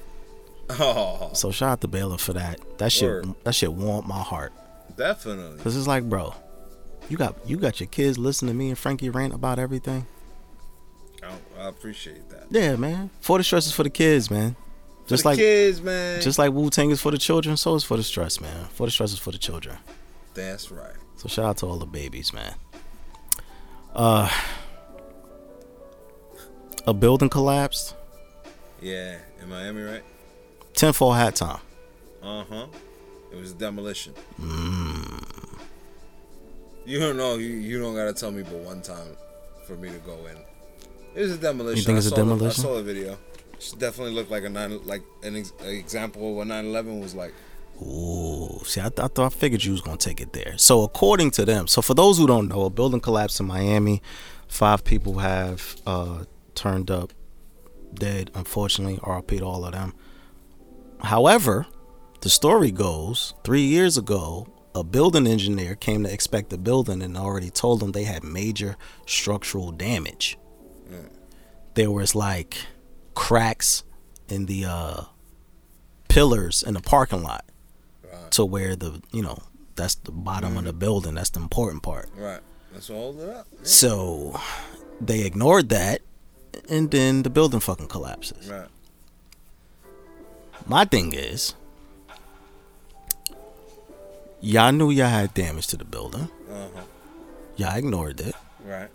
Oh, So shout out to Baylor for that. That shit Word. that shit warmed my heart. Definitely. Cause it's like, bro, you got you got your kids listening to me and Frankie rant about everything. I, I appreciate that. Yeah, man. For the stress is for the kids, man. Just the like kids, man. just like Wu Tang is for the children, so is for the stress, man. For the stress is for the children. that's right. So shout out to all the babies, man. Uh a building collapsed. Yeah, in Miami, right? Tenfold hat time. Uh huh. It was demolition. Mm. You don't know. You, you don't gotta tell me but one time for me to go in. It was a demolition. You think it's a saw the- demolition? I saw the video. It definitely looked like a nine, like an, ex- example of what 9/11 was like. Ooh, see, I, th- I thought I figured you was gonna take it there. So according to them, so for those who don't know, a building collapsed in Miami. Five people have uh, turned up dead. Unfortunately, RP to all of them. However, the story goes three years ago, a building engineer came to inspect the building and already told them they had major structural damage. There was like cracks in the uh, pillars in the parking lot Right. to where the you know that's the bottom of the building. That's the important part. Right. Let's hold it up. So they ignored that, and then the building fucking collapses. Right. My thing is, y'all knew y'all had damage to the building. Uh huh. Y'all ignored it. Right.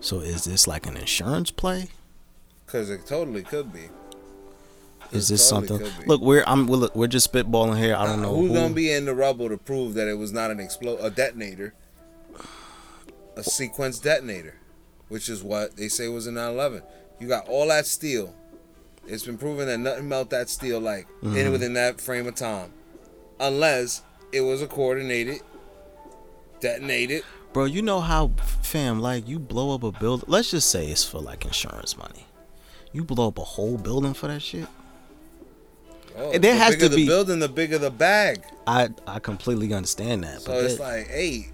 So is this like an insurance play? Because it totally could be. is this totally something? Look, we're I'm we're, we're just spitballing here. I don't know Who's who. gonna be in the rubble to prove that it was not an explo a detonator, a sequence detonator, which is what they say was a 9/11. You got all that steel. It's been proven that nothing melt that steel like Mm-hmm. in within that frame of time, unless it was a coordinated, detonated. Bro, you know how, fam, like you blow up a building. Let's just say it's for like insurance money. You blow up a whole building for that shit. Oh, There the has bigger to be- the building, the bigger the bag. I I completely understand that. So but it's that- like, hey,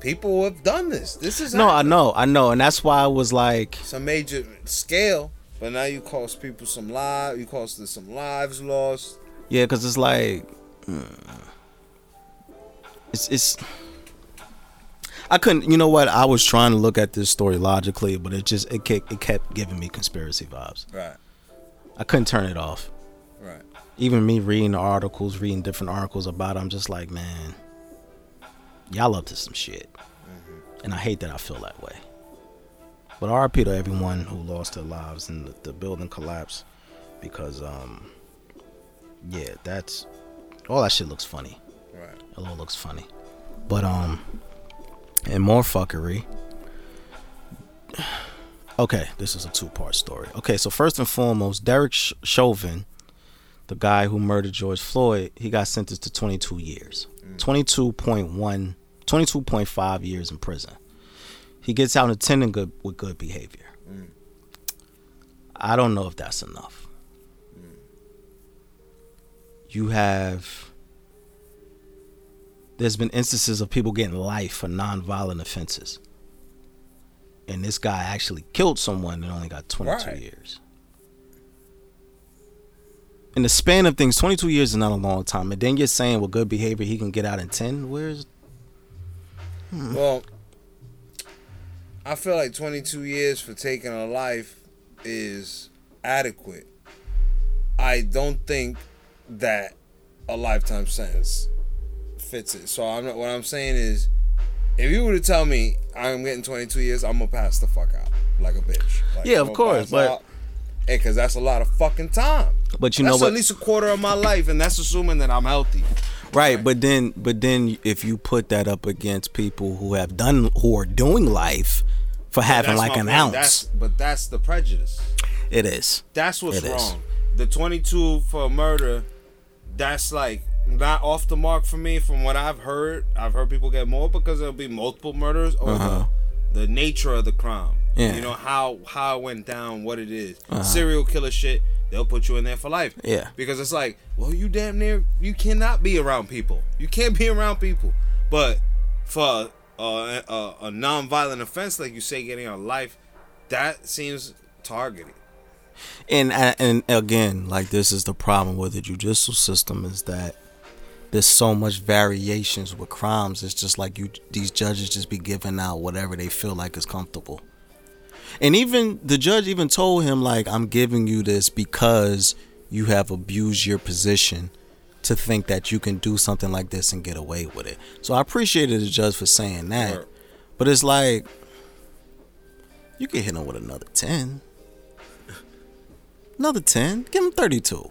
people have done this. This is no, I know, I know, and that's why I was like, some major scale, but now you cost people some lives. You cost them some lives lost. yeah, because it's like, it's it's. I couldn't, you know what? I was trying to look at this story logically, but it just it kept it kept giving me conspiracy vibes. Right, I couldn't turn it off. right. even me reading the articles, reading different articles about it, I'm just like, man, y'all up to some shit. And I hate that I feel that way. But RP to everyone who lost their lives in the, the building collapse because, um, yeah, that's all that shit looks funny. Right. It all looks funny. But, um, and more fuckery. Okay, this is a two part story. Okay, so first and foremost, Derek Chauvin, the guy who murdered George Floyd, he got sentenced to 22 years. 22.1, 22.5 years in prison. He gets out in attending good with good behavior. I don't know if that's enough. You have there's been instances of people getting life for nonviolent offenses. And this guy actually killed someone and only got 22 Right. years. In the span of things, 22 years is not a long time. And then you're saying with good behavior he can get out in 10? Where's hmm. Well, I feel like 22 years for taking a life is adequate. I don't think that a lifetime sentence fits it. So I'm not, what I'm saying is, if you were to tell me I'm getting 22 years, I'm gonna pass the fuck out like a bitch. Like, Yeah, of course, but- out. Hey, cause that's a lot of fucking time. But you know that's what? at least a quarter of my life, and that's assuming that I'm healthy. Right, but then but then if you put that up against people who have done who are doing life for having like an point. ounce, That's, but that's the prejudice. it is. That's what's It is. wrong. The 22 for murder, that's like not off the mark for me. From what I've heard, I've heard people get more because there'll be multiple murders or Uh-huh. the, the nature of the crime. Yeah. Uh-huh. You know how how it went down, what it is. Serial killer shit. They'll put you in there for life. Yeah. Because it's like, well, you damn near you cannot be around people. You can't be around people. But for a, a, a non-violent offense like you say, getting a life, that seems targeted. And and again, like this is the problem with the judicial system is that there's so much variations with crimes. It's just like you these judges just be giving out whatever they feel like is comfortable. And even the judge even told him like I'm giving you this because you have abused your position to think that you can do something like this and get away with it. So I appreciated the judge for saying that. But it's like you can hit him with another 10. Another 10. Give him 32.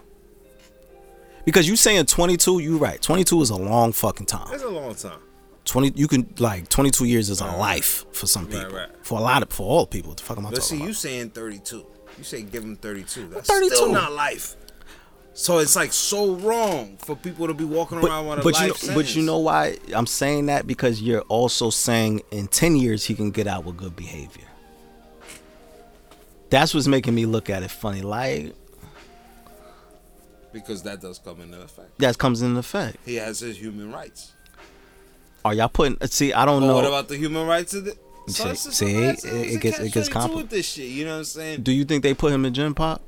Because you saying 22, you right. 22 is a long fucking time. It's a long time. 20 you can like 22 years is a Right, right. life for some people. right. For a lot of for all people. The fuck am I But see, about? you saying 32. You say give him 32. That's 32. still not life. So it's like so wrong for people to be walking around with a but life you know, sentence. but you know why I'm saying that because you're also saying in 10 years he can get out with good behavior. That's what's making me look at it funny. Like because that does come into effect. that comes into effect. He has his human rights. Are y'all putting? See, I don't But know. what about the human rights of the? See- it's see, it's it- it's it gets- it gets catch-22 compli- with this shit. You know what I'm saying? Do you think they put him in Gen Pop?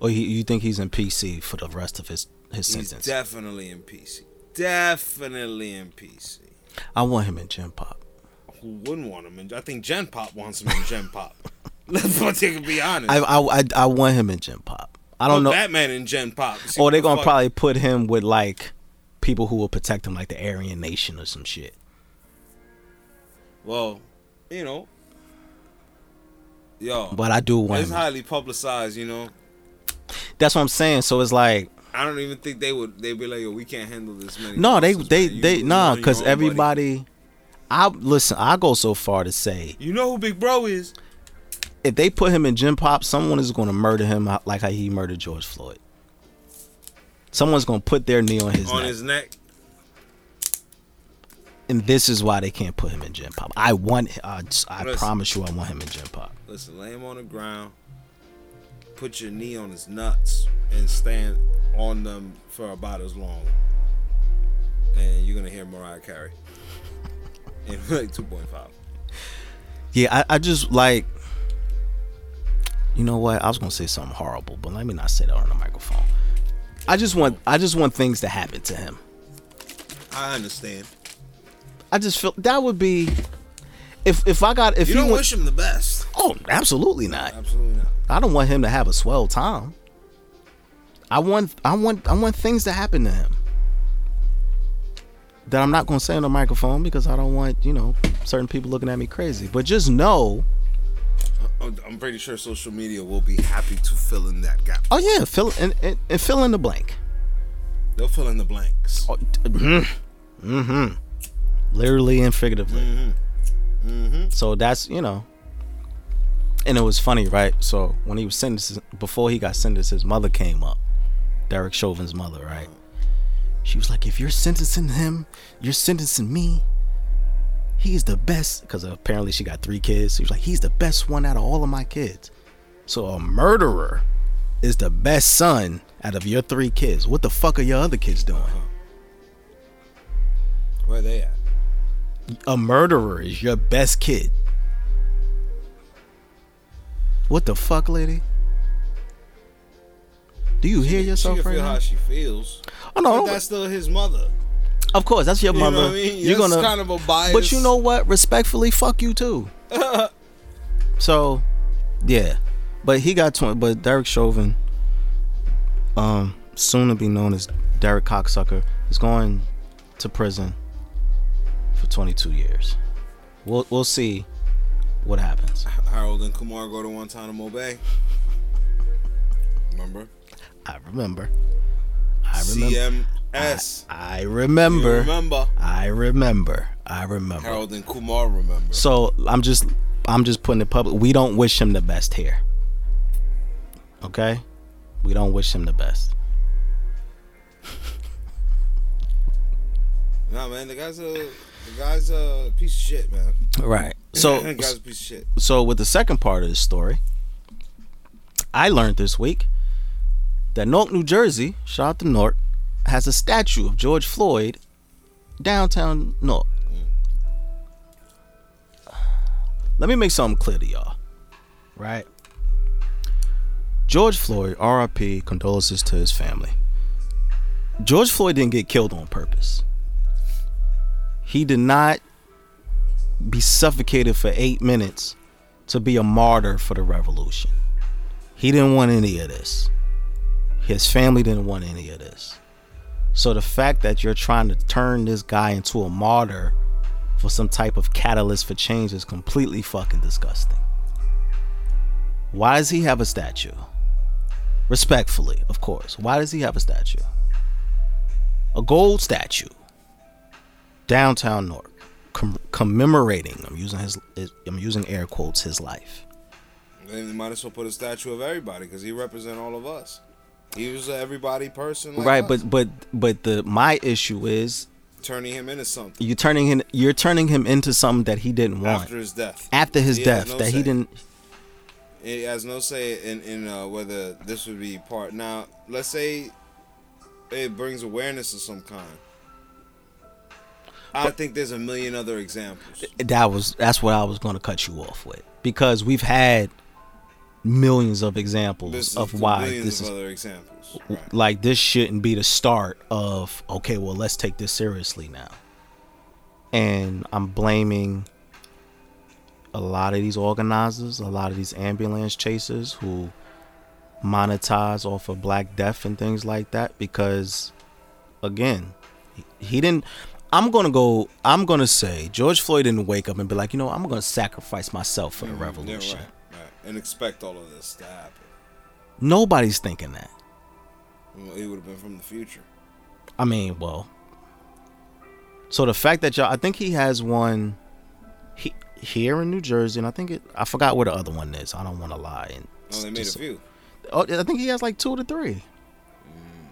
Or he, you think he's in PC for the rest of his his He's sentence? definitely in PC. Definitely in PC. I want him in Gen Pop. Who wouldn't want him? In, I think Gen Pop wants him in Gen Pop. Let's take be honest. I, I I I want him in Gen Pop. I don't Put know. Batman in Gen Pop. See Or they're gonna fuck- probably put him with like people who will protect him, like the Aryan Nation or some shit. Well, you know, Yo, But I do want it's him. highly publicized. You know, That's what I'm saying. So it's like I don't even think they would. They'd be like, "Yo, we can't handle this many." no, they they. They nah, because everybody. buddy." I listen. I go so far to say You know who Big Bro is? if they put him in gen pop, someone is going to murder him like how he murdered George Floyd. Someone's going to put their knee on his on neck, his neck. and this is why they can't put him in gen pop. I want. I, I Listen. promise you, I want him in gen pop. Listen, lay him on the ground. Put your knee on his nuts and stand on them for about as long. And you're gonna hear Mariah Carey like 2.5. Yeah, I, I just like. You know what? I was gonna say something horrible, but let me not say that on the microphone. I just want. I just want things to happen to him. I understand. I just feel that would be. If if I got if You he don't went, wish him the best. oh absolutely not. Absolutely not. I don't want him to have a swell time. I want I want I want things to happen to him. That I'm not gonna say on the microphone because I don't want, you know, certain people looking at me crazy. But just know, I'm pretty sure social media will be happy to fill in that gap. oh yeah, fill and, and, and fill in the blank. They'll fill in the blanks. Oh, mm-hmm. Literally and figuratively. Mm-hmm. So that's you know. And it was funny, right? So when he was sentenced, before he got sentenced, his mother came up, Derek Chauvin's mother, right? She was like, "If you're sentencing him, you're sentencing me. He's the best." Because apparently she got three kids. She was like, "He's the best one out of all of my kids." So a murderer is the best son out of your three kids. What the fuck are your other kids doing? Where they at? a murderer is your best kid. What the fuck, lady? Do you hear yourself she can right feel now? how she feels. Oh no, But that's still his mother. of course that's your You know mother. what I mean? You're That's gonna, kind of a bias. but you know what? Respectfully, fuck you too. so, yeah, but he got twenty. But Derek Chauvin, um, soon to be known as Derek Cocksucker, is going to prison for 22 years. We'll we'll see what happens. Harold and Kumar go to Guantanamo Bay. Remember? I remember. I remember. CMS. I You remember. remember? I remember. I remember. Harold and Kumar remember. So I'm just I'm just putting it public. We don't wish him the best here. Okay? We don't wish him the best. Nah, man, the guy's a the guy's a piece of shit, man. Right. So the guy's a piece of shit. so with the second part of the story, I learned this week that Newark, New Jersey, shout out to Newark, has a statue of George Floyd downtown Newark. Let me make something clear to y'all. Right? George Floyd, RIP, condolences to his family. George Floyd didn't get killed on purpose. He did not be suffocated for eight minutes to be a martyr for the revolution. He didn't want any of this. His family didn't want any of this. So the fact that you're trying to turn this guy into a martyr for some type of catalyst for change is completely fucking disgusting. Why does he have a statue? Respectfully, of course. Why does he have a statue? A gold statue. Downtown Newark com- commemorating. I'm using his. I'm using air quotes. His life. They might as well put a statue of everybody because he represent all of us. He was an everybody person, like right, us. but but but the my issue is turning him into something You're turning him. You're turning him into something that he didn't want after his death. after his He death. no that he didn't. It has no say in in uh, whether this would be part. Now, let's say it brings awareness of some kind. I think there's a million other examples. That was that's what I was going to cut you off with because we've had millions of examples of why this of is other examples. Right. like this shouldn't be the start of okay well let's take this seriously now and i'm blaming a lot of these organizers a lot of these ambulance chasers who monetize off of black death and things like that because again he, didn't i'm gonna go i'm gonna say george floyd didn't wake up and be like you know i'm gonna sacrifice myself for the. Mm, yeah, revolution right, right. And expect all of this to happen. Nobody's thinking that. Well, he would have been from the future. I mean, well. So the fact that y'all, I think he has one he, here in New Jersey, and I think it, I forgot where the other one is. I don't want to lie. And Oh, they made just- a few. Oh, I think he has like two to three. Mm.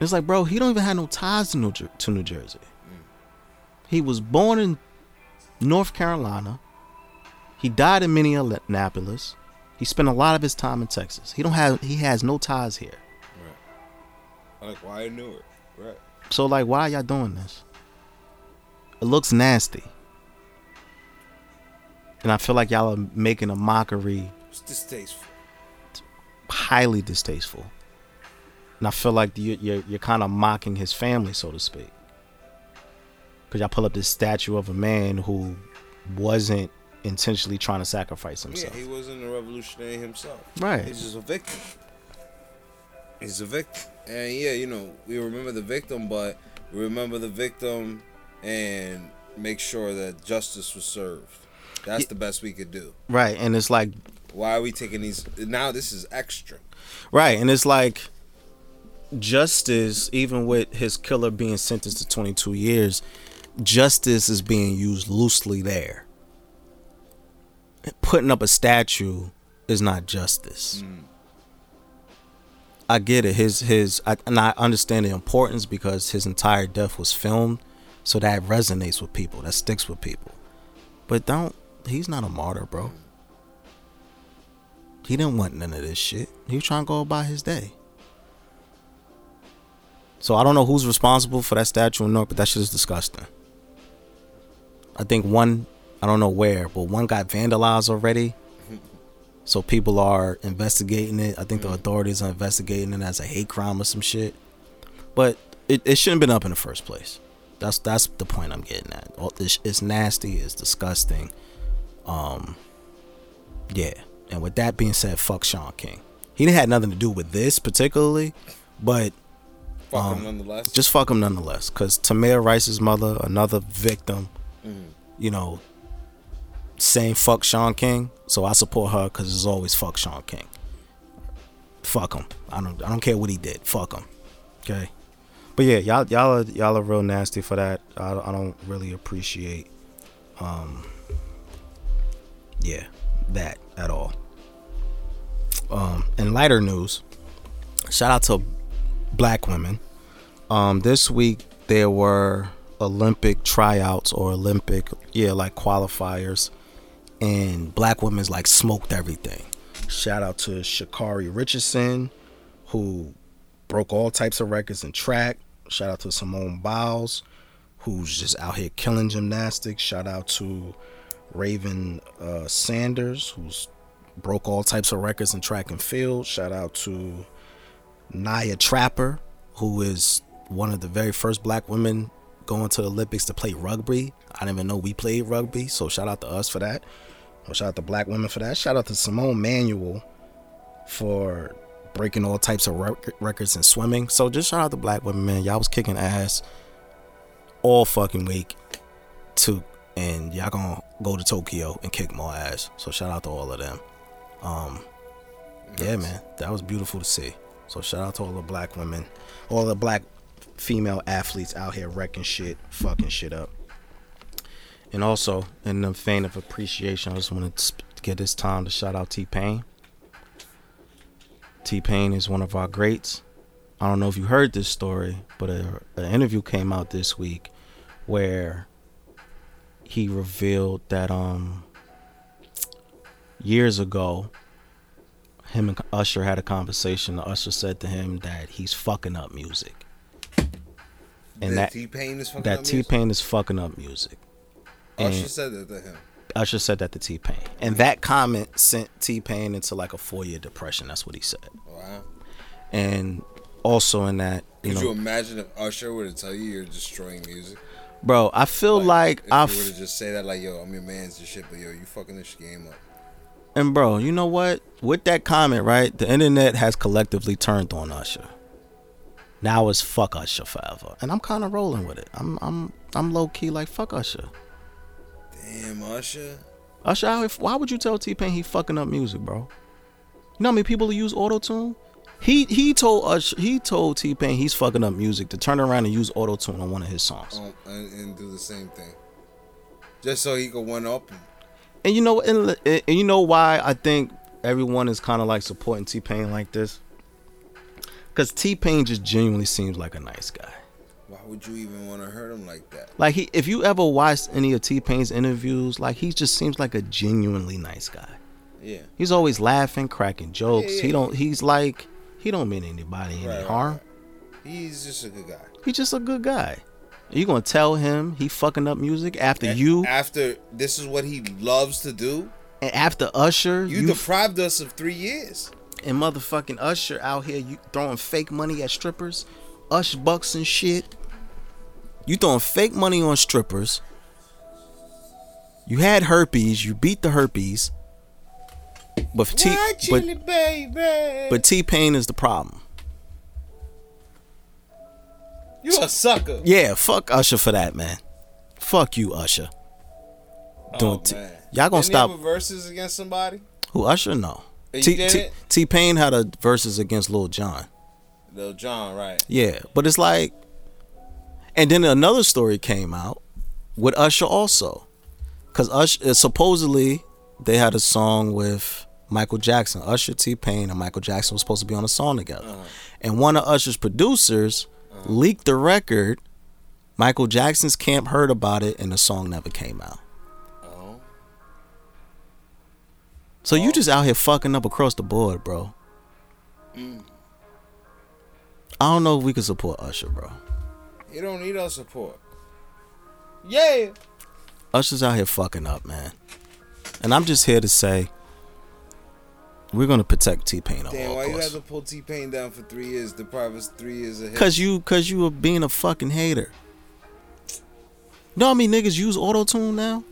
It's like, bro, he don't even have no ties to New, Jer- to New Jersey. Mm. He was born in North Carolina. He died in Minneapolis. He spent a lot of his time in Texas. He don't have he has no ties here. Right. Like why I knew it. Right. So like, why are y'all doing this? It looks nasty, and I feel like y'all are making a mockery, It's distasteful. highly distasteful. And I feel like you- you're you're kind of mocking his family, so to speak, because y'all pull up this statue of a man who wasn't intentionally trying to sacrifice himself. Yeah, he wasn't a revolutionary himself. Right. He's just a victim. He's a victim. And yeah, you know, we remember the victim, but we remember the victim and make sure that justice was served. That's Ye- the best we could do. Right, and it's like Why are we taking these? Now this is extra. Right, and it's like justice, even with his killer being sentenced to 22 years, justice is being used loosely there. Putting up a statue is not justice. I get it. His his, I, and I understand the importance because his entire death was filmed, so that resonates with people. That sticks with people. But don't. He's not a martyr, bro. He didn't want none of this shit. He was trying to go about his day. So I don't know who's responsible for that statue in North, but that shit is disgusting. I think one, I don't know where, but one got vandalized already. So people are investigating it. I think the authorities are investigating it as a hate crime or some shit. But it, it shouldn't have been up in the first place. That's that's the point I'm getting at. This it's nasty, it's disgusting. Um yeah. And with that being said, fuck Shaun King. He didn't have nothing to do with this particularly, but Fuck Um, him nonetheless. just fuck him nonetheless. Cause Tamir Rice's mother, another victim, you know, saying fuck Shaun King. So I support her because it's always fuck Sean King. Fuck him. I don't. I don't care what he did. Fuck him. Okay. But yeah, y'all y'all are y'all are real nasty for that. I, I don't really appreciate, um, yeah, that at all. Um, in lighter news, shout out to black women. Um, this week there were Olympic tryouts or Olympic, yeah, like qualifiers, and black women's like smoked everything. Shout out to Sha'Carri Richardson, who broke all types of records in track. Shout out to Simone Biles, who's just out here killing gymnastics. Shout out to Raven uh, Saunders, who's broke all types of records in track and field. Shout out to Naya Tapper, who is one of the very first black women going to the Olympics to play rugby. I didn't even know we played rugby, so shout out to us for that. Or shout out to black women for that. Shout out to Simone Manuel for breaking all types of rec- records in swimming. So just shout out to black women, man. Y'all was kicking ass all fucking week. To and y'all gonna go to Tokyo and kick more ass. So shout out to all of them. Um, yeah, man, that was beautiful to see. So shout out to all the black women, all the black female athletes out here wrecking shit, fucking shit up. And also, in the vein of appreciation, I just want to get this time to shout out T Pain. T Pain is one of our greats. I don't know if you heard this story, but a, an interview came out this week where he revealed that um years ago him and Usher had a conversation. Usher said to him that he's fucking up music. And that T Pain is fucking that T Pain is fucking up music. Usher said that to him. Usher said that to T Pain. And that comment sent T Pain into like a four year depression. That's what he said. Wow. And also in that, you Could know, you imagine if Usher were to tell you you're destroying music? bro, I feel like, if I were to just say that, like, yo, I'm your man's and shit, but yo, you fucking this game up. And bro, you know what? With that comment, right? The internet has collectively turned on Usher. Now it's fuck Usher forever, and I'm kind of rolling with it. I'm I'm I'm low key like fuck Usher. Damn, Usher. Usher, why would you tell T Pain he fucking up music, bro? You know how many people who use auto tune? He he told Usher, he told T Pain he's fucking up music to turn around and use auto tune on one of his songs. Um, and, and do the same thing, just so he could one up him. And you know, and, and you know why I think everyone is kind of like supporting T Pain like this, because T Pain just genuinely seems like a nice guy. Would you even want to hurt him like that? Like he, if you ever watched any of T Pain's interviews, like he just seems like a genuinely nice guy. Yeah. He's always laughing, cracking jokes. Yeah, He yeah. don't. He's like he don't mean anybody any Right, right, harm. right. He's just a good guy. He's just a good guy. You gonna tell him he fucking up music after A- you After this is what he loves to do. and after Usher, You, you, deprived us of three years. and motherfucking Usher out here you throwing fake money at strippers, Ush bucks and shit. You throwing fake money on strippers. You had herpes. You beat the herpes. But T, but, but T Pain is the problem. you a sucker. Yeah, fuck Usher for that, man. Fuck you, Usher. Doing oh, T- man. y'all gonna Didn't stop Verzuz against somebody? who Usher? No. T-, T T Pain had a Verzuz against Lil Jon. Lil Jon, right? Yeah, but it's like, and then another story came out with Usher also, because Usher uh, supposedly they had a song with Michael Jackson. Usher, T Pain, and Michael Jackson was supposed to be on a song together, Uh-huh. and one of Usher's producers leaked the record. Michael Jackson's camp heard about it, and the song never came out. Oh. So you Oh. just out here fucking up across the board, bro. I don't know if we can support Usher, bro. You don't need our support. Yeah. Usher's out here fucking up, man. And I'm just here to say, we're gonna protect T Pain Damn, all why you had costs. to pull T Pain down for three years, deprive us three years of hits? Cause you, cause you were being a fucking hater. You know how many niggas use auto tune now,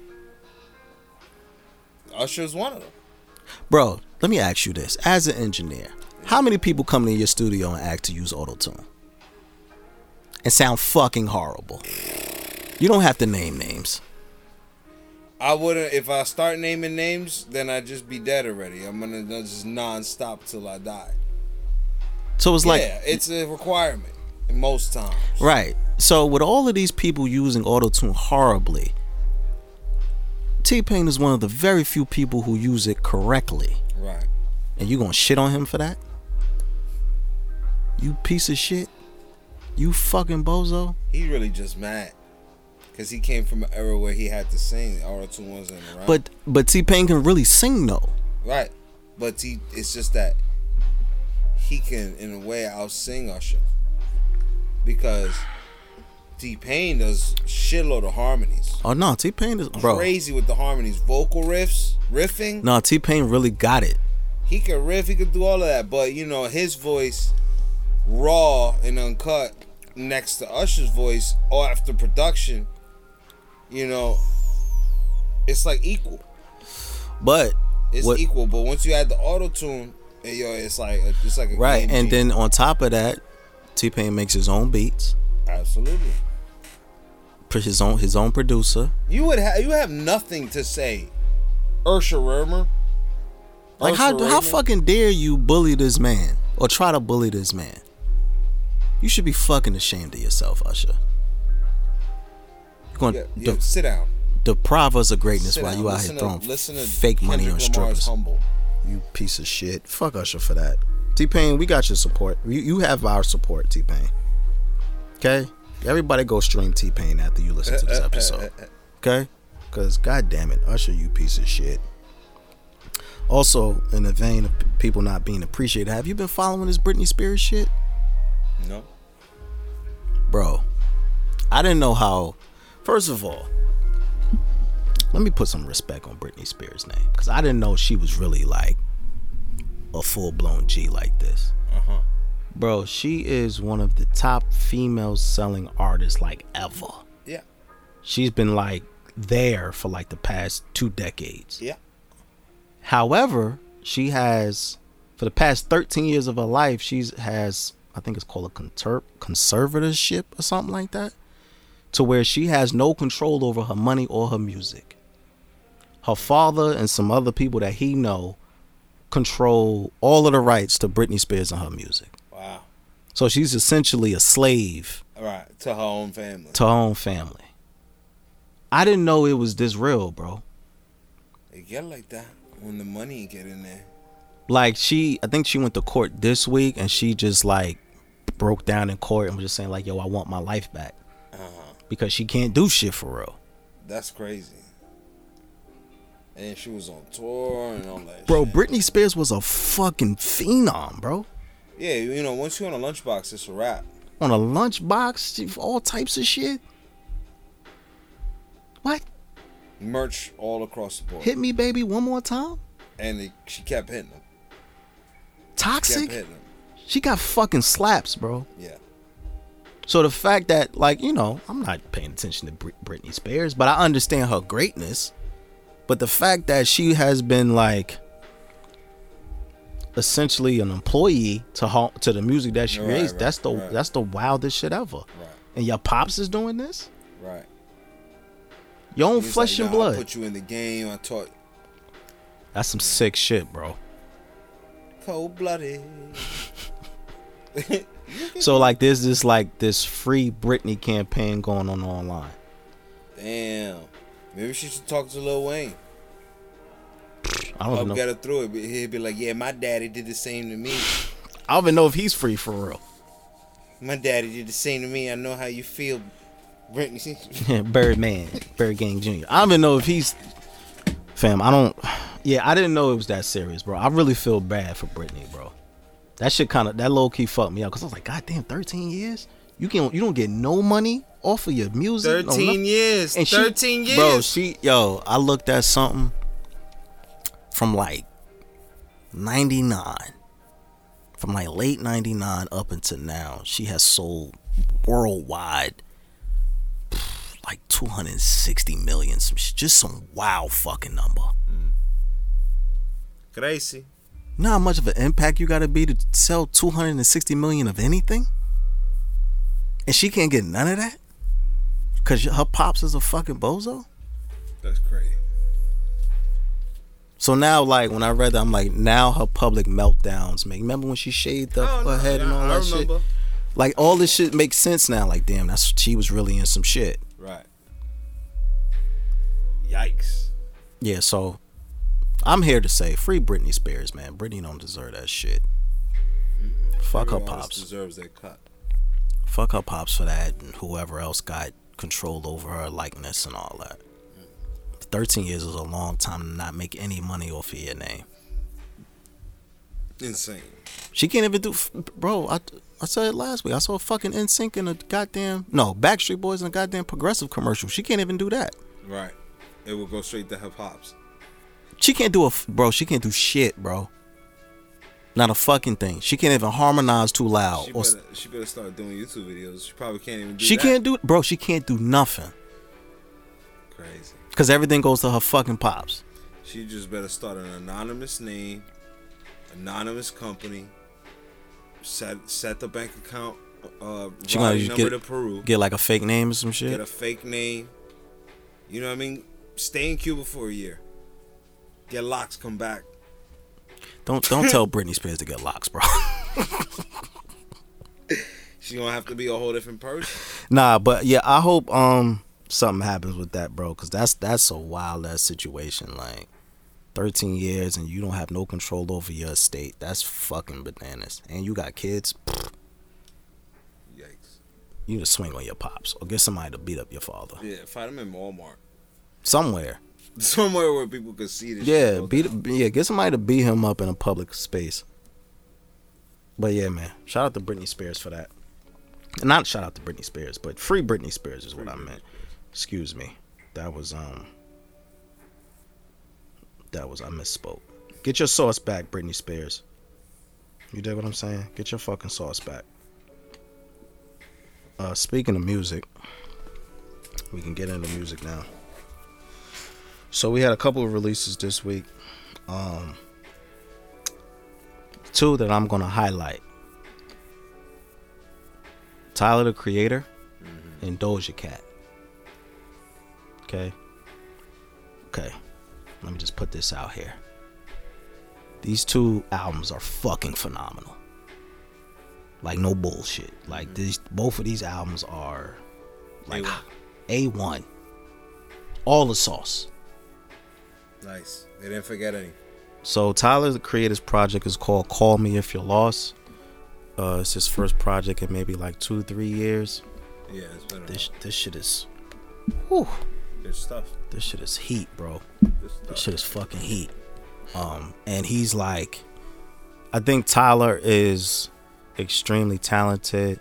Usher's one of them. bro? Let me ask you this: as an engineer, how many people come to your studio and act to use auto tune and sound fucking horrible? You don't have to name names. I wouldn't if I start naming names, then I'd just be dead already. I'm gonna just non-stop till I die. So it's like, yeah, it's a requirement most times. Right. So with all of these people using autotune horribly, T Pain is one of the very few people who use it correctly. Right. And you gonna shit on him for that? You piece of shit. You fucking bozo. He really just mad. Cause he came from an era where he had to sing. Auto-tune wasn't around. But but T Pain can really sing though. right. But he it's just that he can in a way out sing Usher. Because T Pain does shitload of harmonies. Oh no, T Pain is bro. Crazy with the harmonies. Vocal riffs, riffing. No, T Pain really got it. he can riff, he can do all of that, but you know, his voice raw and uncut next to Usher's voice or after production, you know, it's like equal. But It's What- equal, but once you add the auto tune, eh, yo, it's like a, it's like a right, and then on top of that, T Pain makes his own beats, absolutely, put his own his own producer. you would have you have nothing to say, Usher Raymond. Like how how fucking dare you bully this man or try to bully this man? You should be fucking ashamed of yourself, Usher. You're gonna Yeah, yeah, de- sit down. deprive us of greatness Sit while down. you out here to, throwing fake money on Kendrick Lamar's strippers. Humble. You piece of shit. Fuck Usher for that. T Pain, we got your support. You, you have our support, T Pain. Okay? Everybody go stream T Pain after you listen to this eh, eh, eh, episode. Okay? Because, god damn it, Usher, you piece of shit. Also, in the vein of people not being appreciated, have you been following this Britney Spears shit? No. Bro, I didn't know how. First of all, let me put some respect on Britney Spears' name. Because I didn't know she was really like a full blown G like this. Uh huh. Bro, she is one of the top female selling artists like ever. Yeah. She's been like there for like the past two decades. Yeah. However, she has for the past 13 years of her life, she has I think it's called a conter- conservatorship or something like that, to where she has no control over her money or her music. her father and some other people that he know control all of the rights to Britney Spears and her music. Wow. So she's essentially a slave All right. To her own family. to her own family. I didn't know it was this real, bro. It get like that when the money get in there. Like she, I think she went to court this week and she just like broke down in court and was just saying like, "Yo, I want my life back," Uh-huh. because she can't do shit for real. That's crazy. And she was on tour and all that. Bro, shit. Britney Spears was a fucking phenom, bro. Yeah, you know, once you're on a lunchbox, it's a wrap. On a lunchbox, all types of shit. What? Merch all across the board. Hit me, baby, one more time. And it, she kept hitting them. Kept Toxic. hitting them. She got fucking slaps, bro. Yeah. So the fact that, like, you know, I'm not paying attention to Brit- Britney Spears, but I understand her greatness. But the fact that she has been like essentially an employee to her, to the music that she Right, creates, right, that's the right. that's the wildest shit ever. Right. And your pops is doing this, Right. your own flesh like, and "Nah, I blood. put you in the game. I taught That's some sick shit, bro. cold blooded. So like, there's this like this free Britney campaign going on online. Damn. Maybe she should talk to Lil Wayne. I don't Help know. get her through it. But he'd be like, "Yeah, my daddy did the same to me. I don't even know if he's free for real. My daddy did the same to me. I know how you feel, Britney." Birdman, Bird Gang Jr. I don't even know if he's fam. I don't. Yeah, I didn't know it was that serious, bro. I really feel bad for Britney, bro. That shit kind of that low key fucked me up because I was like, God damn, thirteen years. You can you don't get no money off of your music. Thirteen years. And she- Thirteen years. bro. She yo, I looked at something from like ninety nine, from like late ninety nine up until now. She has sold worldwide like two hundred sixty million. Some just some wow fucking number. Mm. Crazy. You know how much of an impact you got to be to sell two hundred and sixty million of anything, and she can't get none of that because her pops is a fucking bozo. That's crazy. So now, like when I read that, I'm like, now her public meltdowns make. Remember when she shaved the, her no, head and all I that shit? Like all this shit makes sense now. Like, damn, that's she was really in some shit. Right. Yikes. Yeah, so I'm here to say, free Britney Spears, man. Britney don't deserve that shit. Fuck her Every artist pops. deserves that cut. Fuck her pops for that, and whoever else got control over her likeness and all that. 13 years is a long time to not make any money off of your name. Insane. She can't even do, bro. I I said it last week. I saw a fucking NSYNC in a goddamn no Backstreet Boys in a goddamn progressive commercial. She can't even do that. Right. It will go straight to hip hops. She can't do a bro. She can't do shit, bro. Not a fucking thing. She can't even harmonize too loud. She or better, she better start doing YouTube videos. She probably can't even do she that. can't do, bro. She can't do nothing Crazy. because everything goes to her fucking pops. She just better start an anonymous name, anonymous company. Set set the bank account. Uh, She gonna number get- to Peru. Get like a fake name or some shit. Get a fake name. You know what I mean? Stay in Cuba for a year. Get locks. Come back. Don't don't tell Britney Spears to get locks, bro. She gonna have to be a whole different person. nah, but yeah, I hope um something happens with that, bro, because that's that's a wild ass situation. Like, thirteen years and you don't have no control over your estate. That's fucking bananas. And you got kids. Yikes. You just swing on your pops or get somebody to beat up your father Yeah, fight him in Walmart. somewhere. Somewhere where people could see this. Yeah, beat down. yeah, get somebody to beat him up in a public space. But yeah, man, shout out to Britney Spears for that. Not shout out to Britney Spears, but free Britney Spears is what I meant. Excuse me. That was um that was I misspoke. Get your sauce back, Britney Spears. You dig what I'm saying? Get your fucking sauce back. Uh speaking of music, we can get into music now. So we had a couple of releases this week. Um two that I'm gonna highlight. Tyler the Creator and Doja Cat. Okay. Okay. let me just put this out here. These two albums are fucking phenomenal. Like no bullshit. Like these both of these albums are like A1. A1. All the sauce. Nice. They didn't forget any. So Tyler the Creator's project is called Call Me If You're Lost. Uh, it's his first project in maybe like two, three years. Yeah, it's better. This this shit is, whew, Good stuff. this shit is heat, bro. This stuff. shit is fucking heat. Um, and he's like, I think Tyler is extremely talented.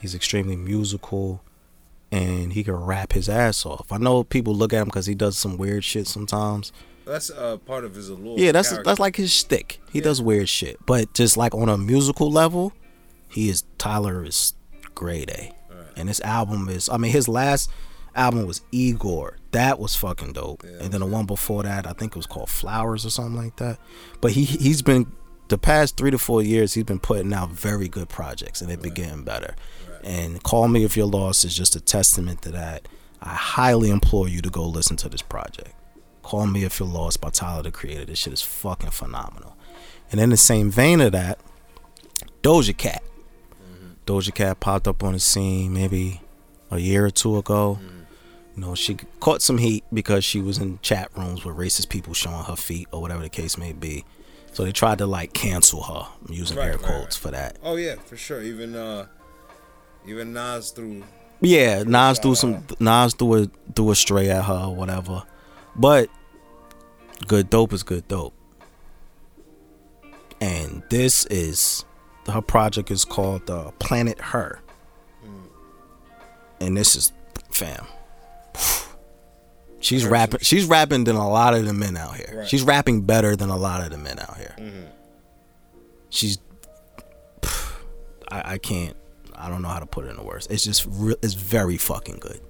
He's extremely musical, and he can rap his ass off. I know people look at him because he does some weird shit sometimes. That's uh, part of his allure. Yeah, that's character. that's like his shtick. He Yeah. does weird shit, but just like on a musical level, he is Tyler is grade A. Alright. And this album is, I mean, his last album was Igor. That was fucking dope. Yeah, and then the one before that, I think it was called Flowers or something like that. But he he's been the past three to four years, he's been putting out very good projects, and they've been getting better. And Call Me If You're Lost is just a testament to that. I highly implore you to go listen to this project. Call Me If You're Lost by Tyler the Creator. This shit is fucking phenomenal. And in the same vein of that, Doja Cat. Doja Cat popped up on the scene maybe a year or two ago. You know, she caught some heat because she was in chat rooms with racist people showing her feet or whatever the case may be. So they tried to like cancel her, I'm using Right, air right, quotes right. for that. Oh yeah, for sure. Even uh, even Nas threw. Yeah, Nas threw some. Nas threw a threw a stray at her or whatever. But good dope is good dope. And this is her project is called uh, Planet Her. And this is fam. She's rapping she's rapping than a lot of the men out here. Right. She's rapping better than a lot of the men out here. Mhm. She's I, I can't I don't know how to put it into words. It's just real it's very fucking good.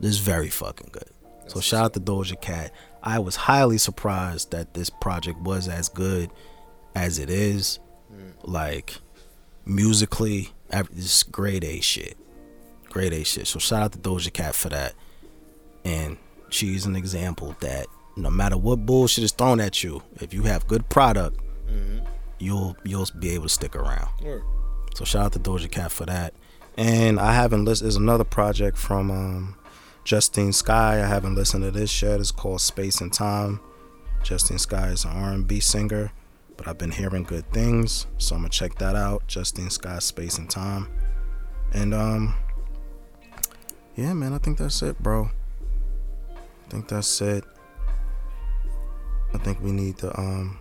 It's very fucking good. so shout out to Doja Cat. I was highly surprised that this project was as good as it is. Mm. Like musically, this grade A shit. Grade A shit. So shout out to Doja Cat for that. And she's an example that no matter what bullshit is thrown at you, if you have good product, mm-hmm. you'll you'll be able to stick around. Word. So shout out to Doja Cat for that. And I haven't listened. There's another project from um, Justine Skye. I haven't listened to this yet. It's called Space and Time. Justine Skye is an R&B singer, but I've been hearing good things, so I'm gonna check that out. Justine Skye, Space and Time. And um, yeah, man, I think that's it, bro. I think that's it. I think we need to um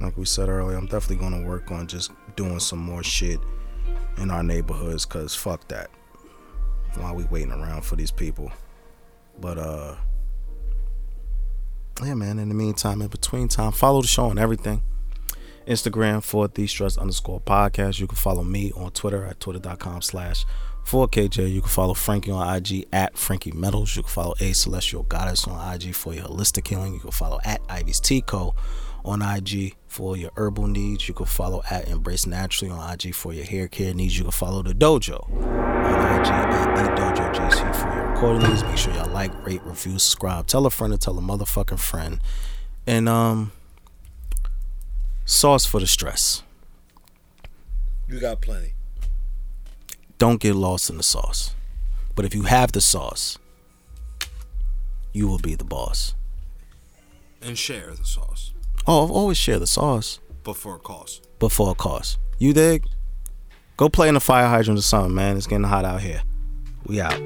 like we said earlier, I'm definitely gonna work on just doing some more shit in our neighborhoods cause fuck that. While we waiting around for these people. But uh yeah man, in the meantime, in between time, follow the show on everything. Instagram for the stress underscore podcast. You can follow me on Twitter at twitter.com slash 4KJ. You can follow Frankie on IG at Frankie Metals. You can follow A Celestial Goddess on IG for your holistic healing. You can follow at Ivy's Tico on IG for your herbal needs. You can follow at Embrace Naturally on IG for your hair care needs. You can follow the dojo on IG at the Dojo JC for your recording needs. Make sure y'all like, rate, review, subscribe. Tell a friend to tell a motherfucking friend. And um sauce for the stress. You got plenty. Don't get lost in the sauce. But if you have the sauce, you will be the boss. And share the sauce Oh, I've always share the sauce before it costs. before a cost. You dig? Go play in the fire hydrant or something, man. It's getting hot out here. We out.